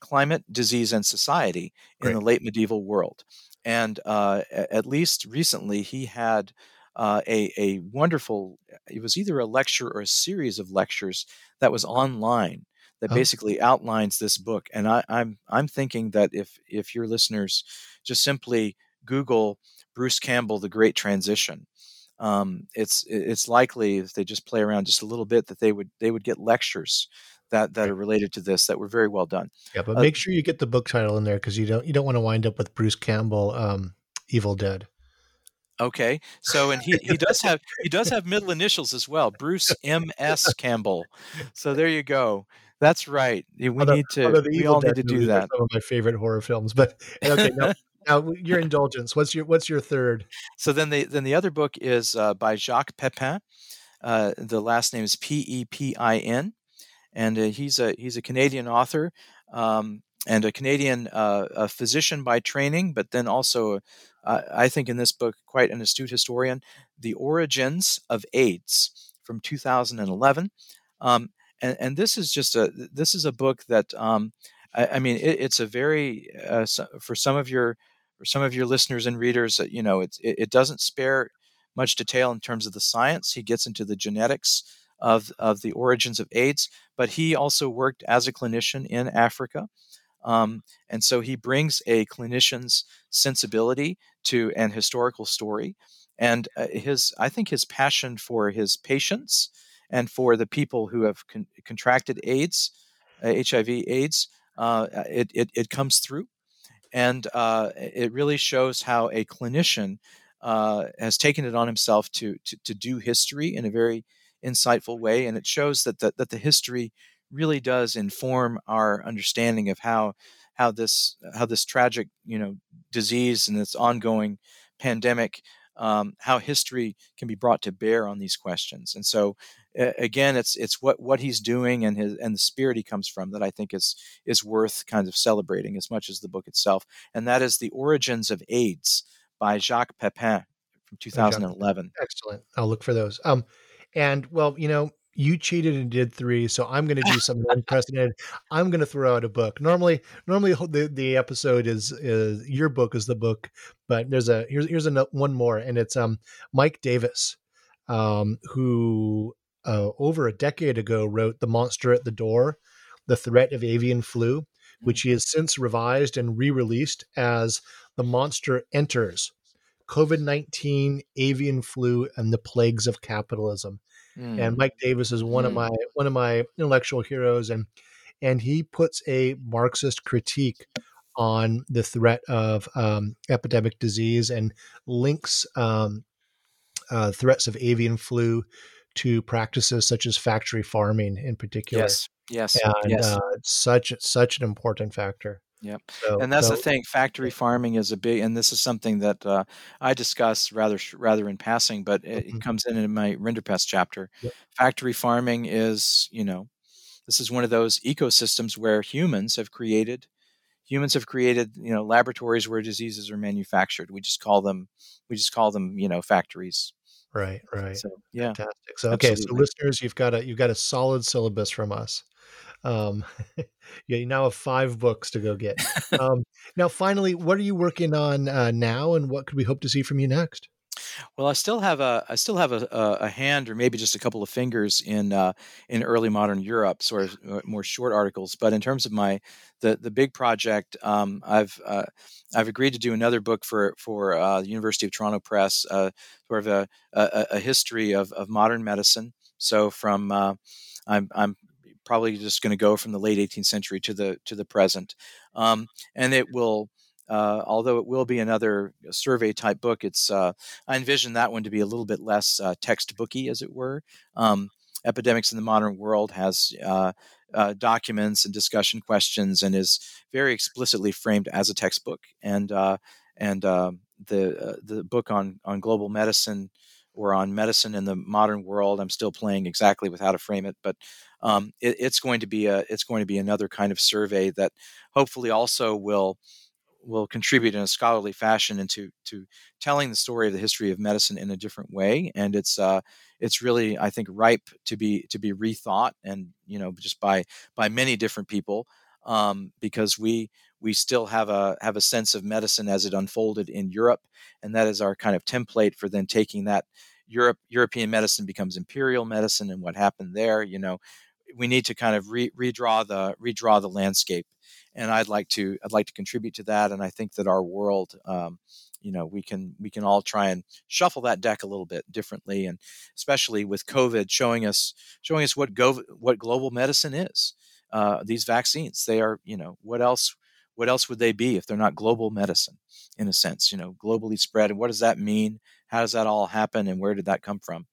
Climate, Disease, and Society in Great. the Late Medieval World. And uh, at least recently, he had uh, a, a wonderful, it was either a lecture or a series of lectures that was online that oh. basically outlines this book. And I, I'm, I'm thinking that if, if your listeners just simply Google Bruce Campbell, The Great Transition, um, it's it's likely if they just play around just a little bit that they would they would get lectures that that are related to this that were very well done. Yeah, but uh, make sure you get the book title in there because you don't you don't want to wind up with Bruce Campbell, um, Evil Dead. Okay, so and he, he does have he does have middle initials as well, Bruce M S Campbell. So there you go. That's right. We although, need to. We all need to do that. Some of my favorite horror films, but okay. Now, now, your indulgence. What's your What's your third? So then the then the other book is uh, by Jacques Pepin. Uh, the last name is P E P I N, and uh, he's a he's a Canadian author. Um, and a Canadian uh, a physician by training, but then also uh, I think in this book, quite an astute historian, The Origins of AIDS from 2011. Um, and, and, this is just a this is a book that um, I, I, mean it, it's a very uh, for some of your for some of your listeners and readers you know it, it doesn't spare much detail in terms of the science he gets into the genetics of of the origins of AIDS but he also worked as a clinician in Africa um, and so he brings a clinician's sensibility to an historical story. And uh, his, I think his passion for his patients and for the people who have con- contracted AIDS, uh, HIV AIDS, uh, it, it, it, comes through. And uh, it really shows how a clinician uh, has taken it on himself to, to, to do history in a very insightful way. And it shows that the, that the history really does inform our understanding of how how this how this tragic you know disease and this ongoing pandemic um, how history can be brought to bear on these questions. And so uh, again it's it's what what he's doing and his and the spirit he comes from that i think is is worth kind of celebrating as much as the book itself. And that is the origins of aids by jacques pepin from 2011 excellent. I'll look for those. Um and well you know you cheated and did three, so I'm going to do something unprecedented. I'm going to throw out a book. Normally, normally the, the episode is is your book is the book, but there's a here's here's a one more, and it's um Mike Davis, um who uh, over a decade ago wrote "The Monster at the Door," the threat of avian flu, which he has since revised and re-released as "The Monster Enters." COVID 19, avian flu, and the plagues of capitalism. Mm. And Mike Davis is one mm. of my one of my intellectual heroes, and and he puts a Marxist critique on the threat of um, epidemic disease and links um, uh, threats of avian flu to practices such as factory farming in particular. Yes, yes, and yes. Uh, such such an important factor. Yep. So, and that's so, the thing. Factory farming is a big, and this is something that uh, I discuss rather rather in passing, but it, mm-hmm. it comes in in my Rinderpest chapter. Yep. Factory farming is, you know, this is one of those ecosystems where humans have created humans have created, you know, laboratories where diseases are manufactured. We just call them we just call them, you know, factories. Right, right. So yeah, fantastic. So okay, Absolutely. so listeners, you've got a you've got a solid syllabus from us. Um, yeah, you now have five books to go get. Um, now, finally, what are you working on uh, now, and what could we hope to see from you next? Well, I still have a I still have a, a, hand or maybe just a couple of fingers in uh, in early modern Europe, sort of uh, more short articles. But in terms of my the the big project, um, I've uh, I've agreed to do another book for for uh, the University of Toronto Press, uh, sort of a, a, a, history of, of modern medicine. So from uh, I'm I'm probably just going to go from the late 18th century to the to the present, um, and it will. Uh, although it will be another survey type book, it's uh, I envision that one to be a little bit less uh, textbooky, as it were. Um, Epidemics in the Modern World has uh, uh, documents and discussion questions, and is very explicitly framed as a textbook. And uh, and um, the the book on on global medicine or on medicine in the modern world, I'm still playing exactly with how to frame it, but um, it, it's going to be a it's going to be another kind of survey that hopefully also will will contribute in a scholarly fashion into to telling the story of the history of medicine in a different way and it's uh it's really i think ripe to be to be rethought and you know just by by many different people um, because we we still have a have a sense of medicine as it unfolded in Europe, and that is our kind of template for then taking that Europe European medicine becomes imperial medicine and what happened there. You know, we need to kind of re- redraw the redraw the landscape, and I'd like to I'd like to contribute to that. And I think that our world, um, you know, we can we can all try and shuffle that deck a little bit differently, and especially with COVID showing us showing us what go what global medicine is. Uh, these vaccines, they are you know what else what else would they be if they're not global medicine in a sense you know globally spread and what does that mean how does that all happen and where did that come from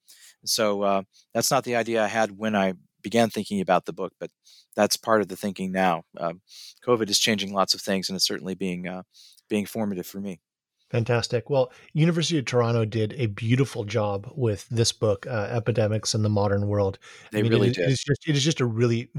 so uh, that's not the idea i had when i began thinking about the book, but that's part of the thinking now. Um, COVID is changing lots of things, and it's certainly being uh, being formative for me. Fantastic. Well, University of Toronto did a beautiful job with this book, uh, "Epidemics in the Modern World." They I mean, really it, did. It is just it is just a really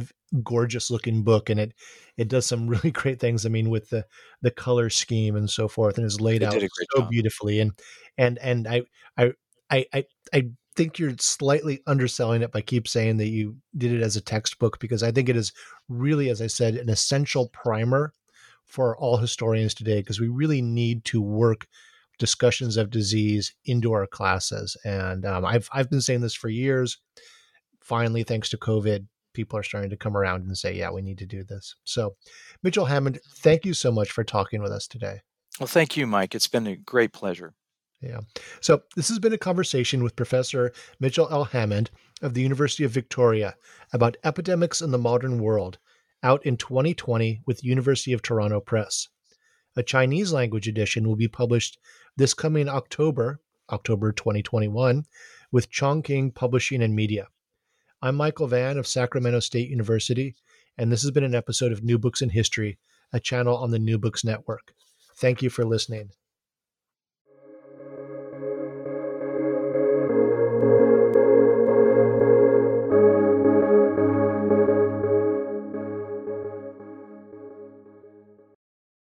gorgeous looking book, and it it does some really great things. I mean, with the the color scheme and so forth, and is laid they out so job. beautifully. And and and I I I I, I think you're slightly underselling it by keep saying that you did it as a textbook because I think it is really, as I said, an essential primer for all historians today because we really need to work discussions of disease into our classes. And um, I've I've been saying this for years. Finally, thanks to COVID, people are starting to come around and say, "Yeah, we need to do this." So, Mitchell Hammond, thank you so much for talking with us today. Well, thank you, Mike. It's been a great pleasure. Yeah. So this has been a conversation with Professor Mitchell L. Hammond of the University of Victoria about epidemics in the modern world, out in 2020 with University of Toronto Press. A Chinese language edition will be published this coming October, October 2021, with Chongqing Publishing and Media. I'm Michael Vann of Sacramento State University, and this has been an episode of New Books in History, a channel on the New Books Network. Thank you for listening.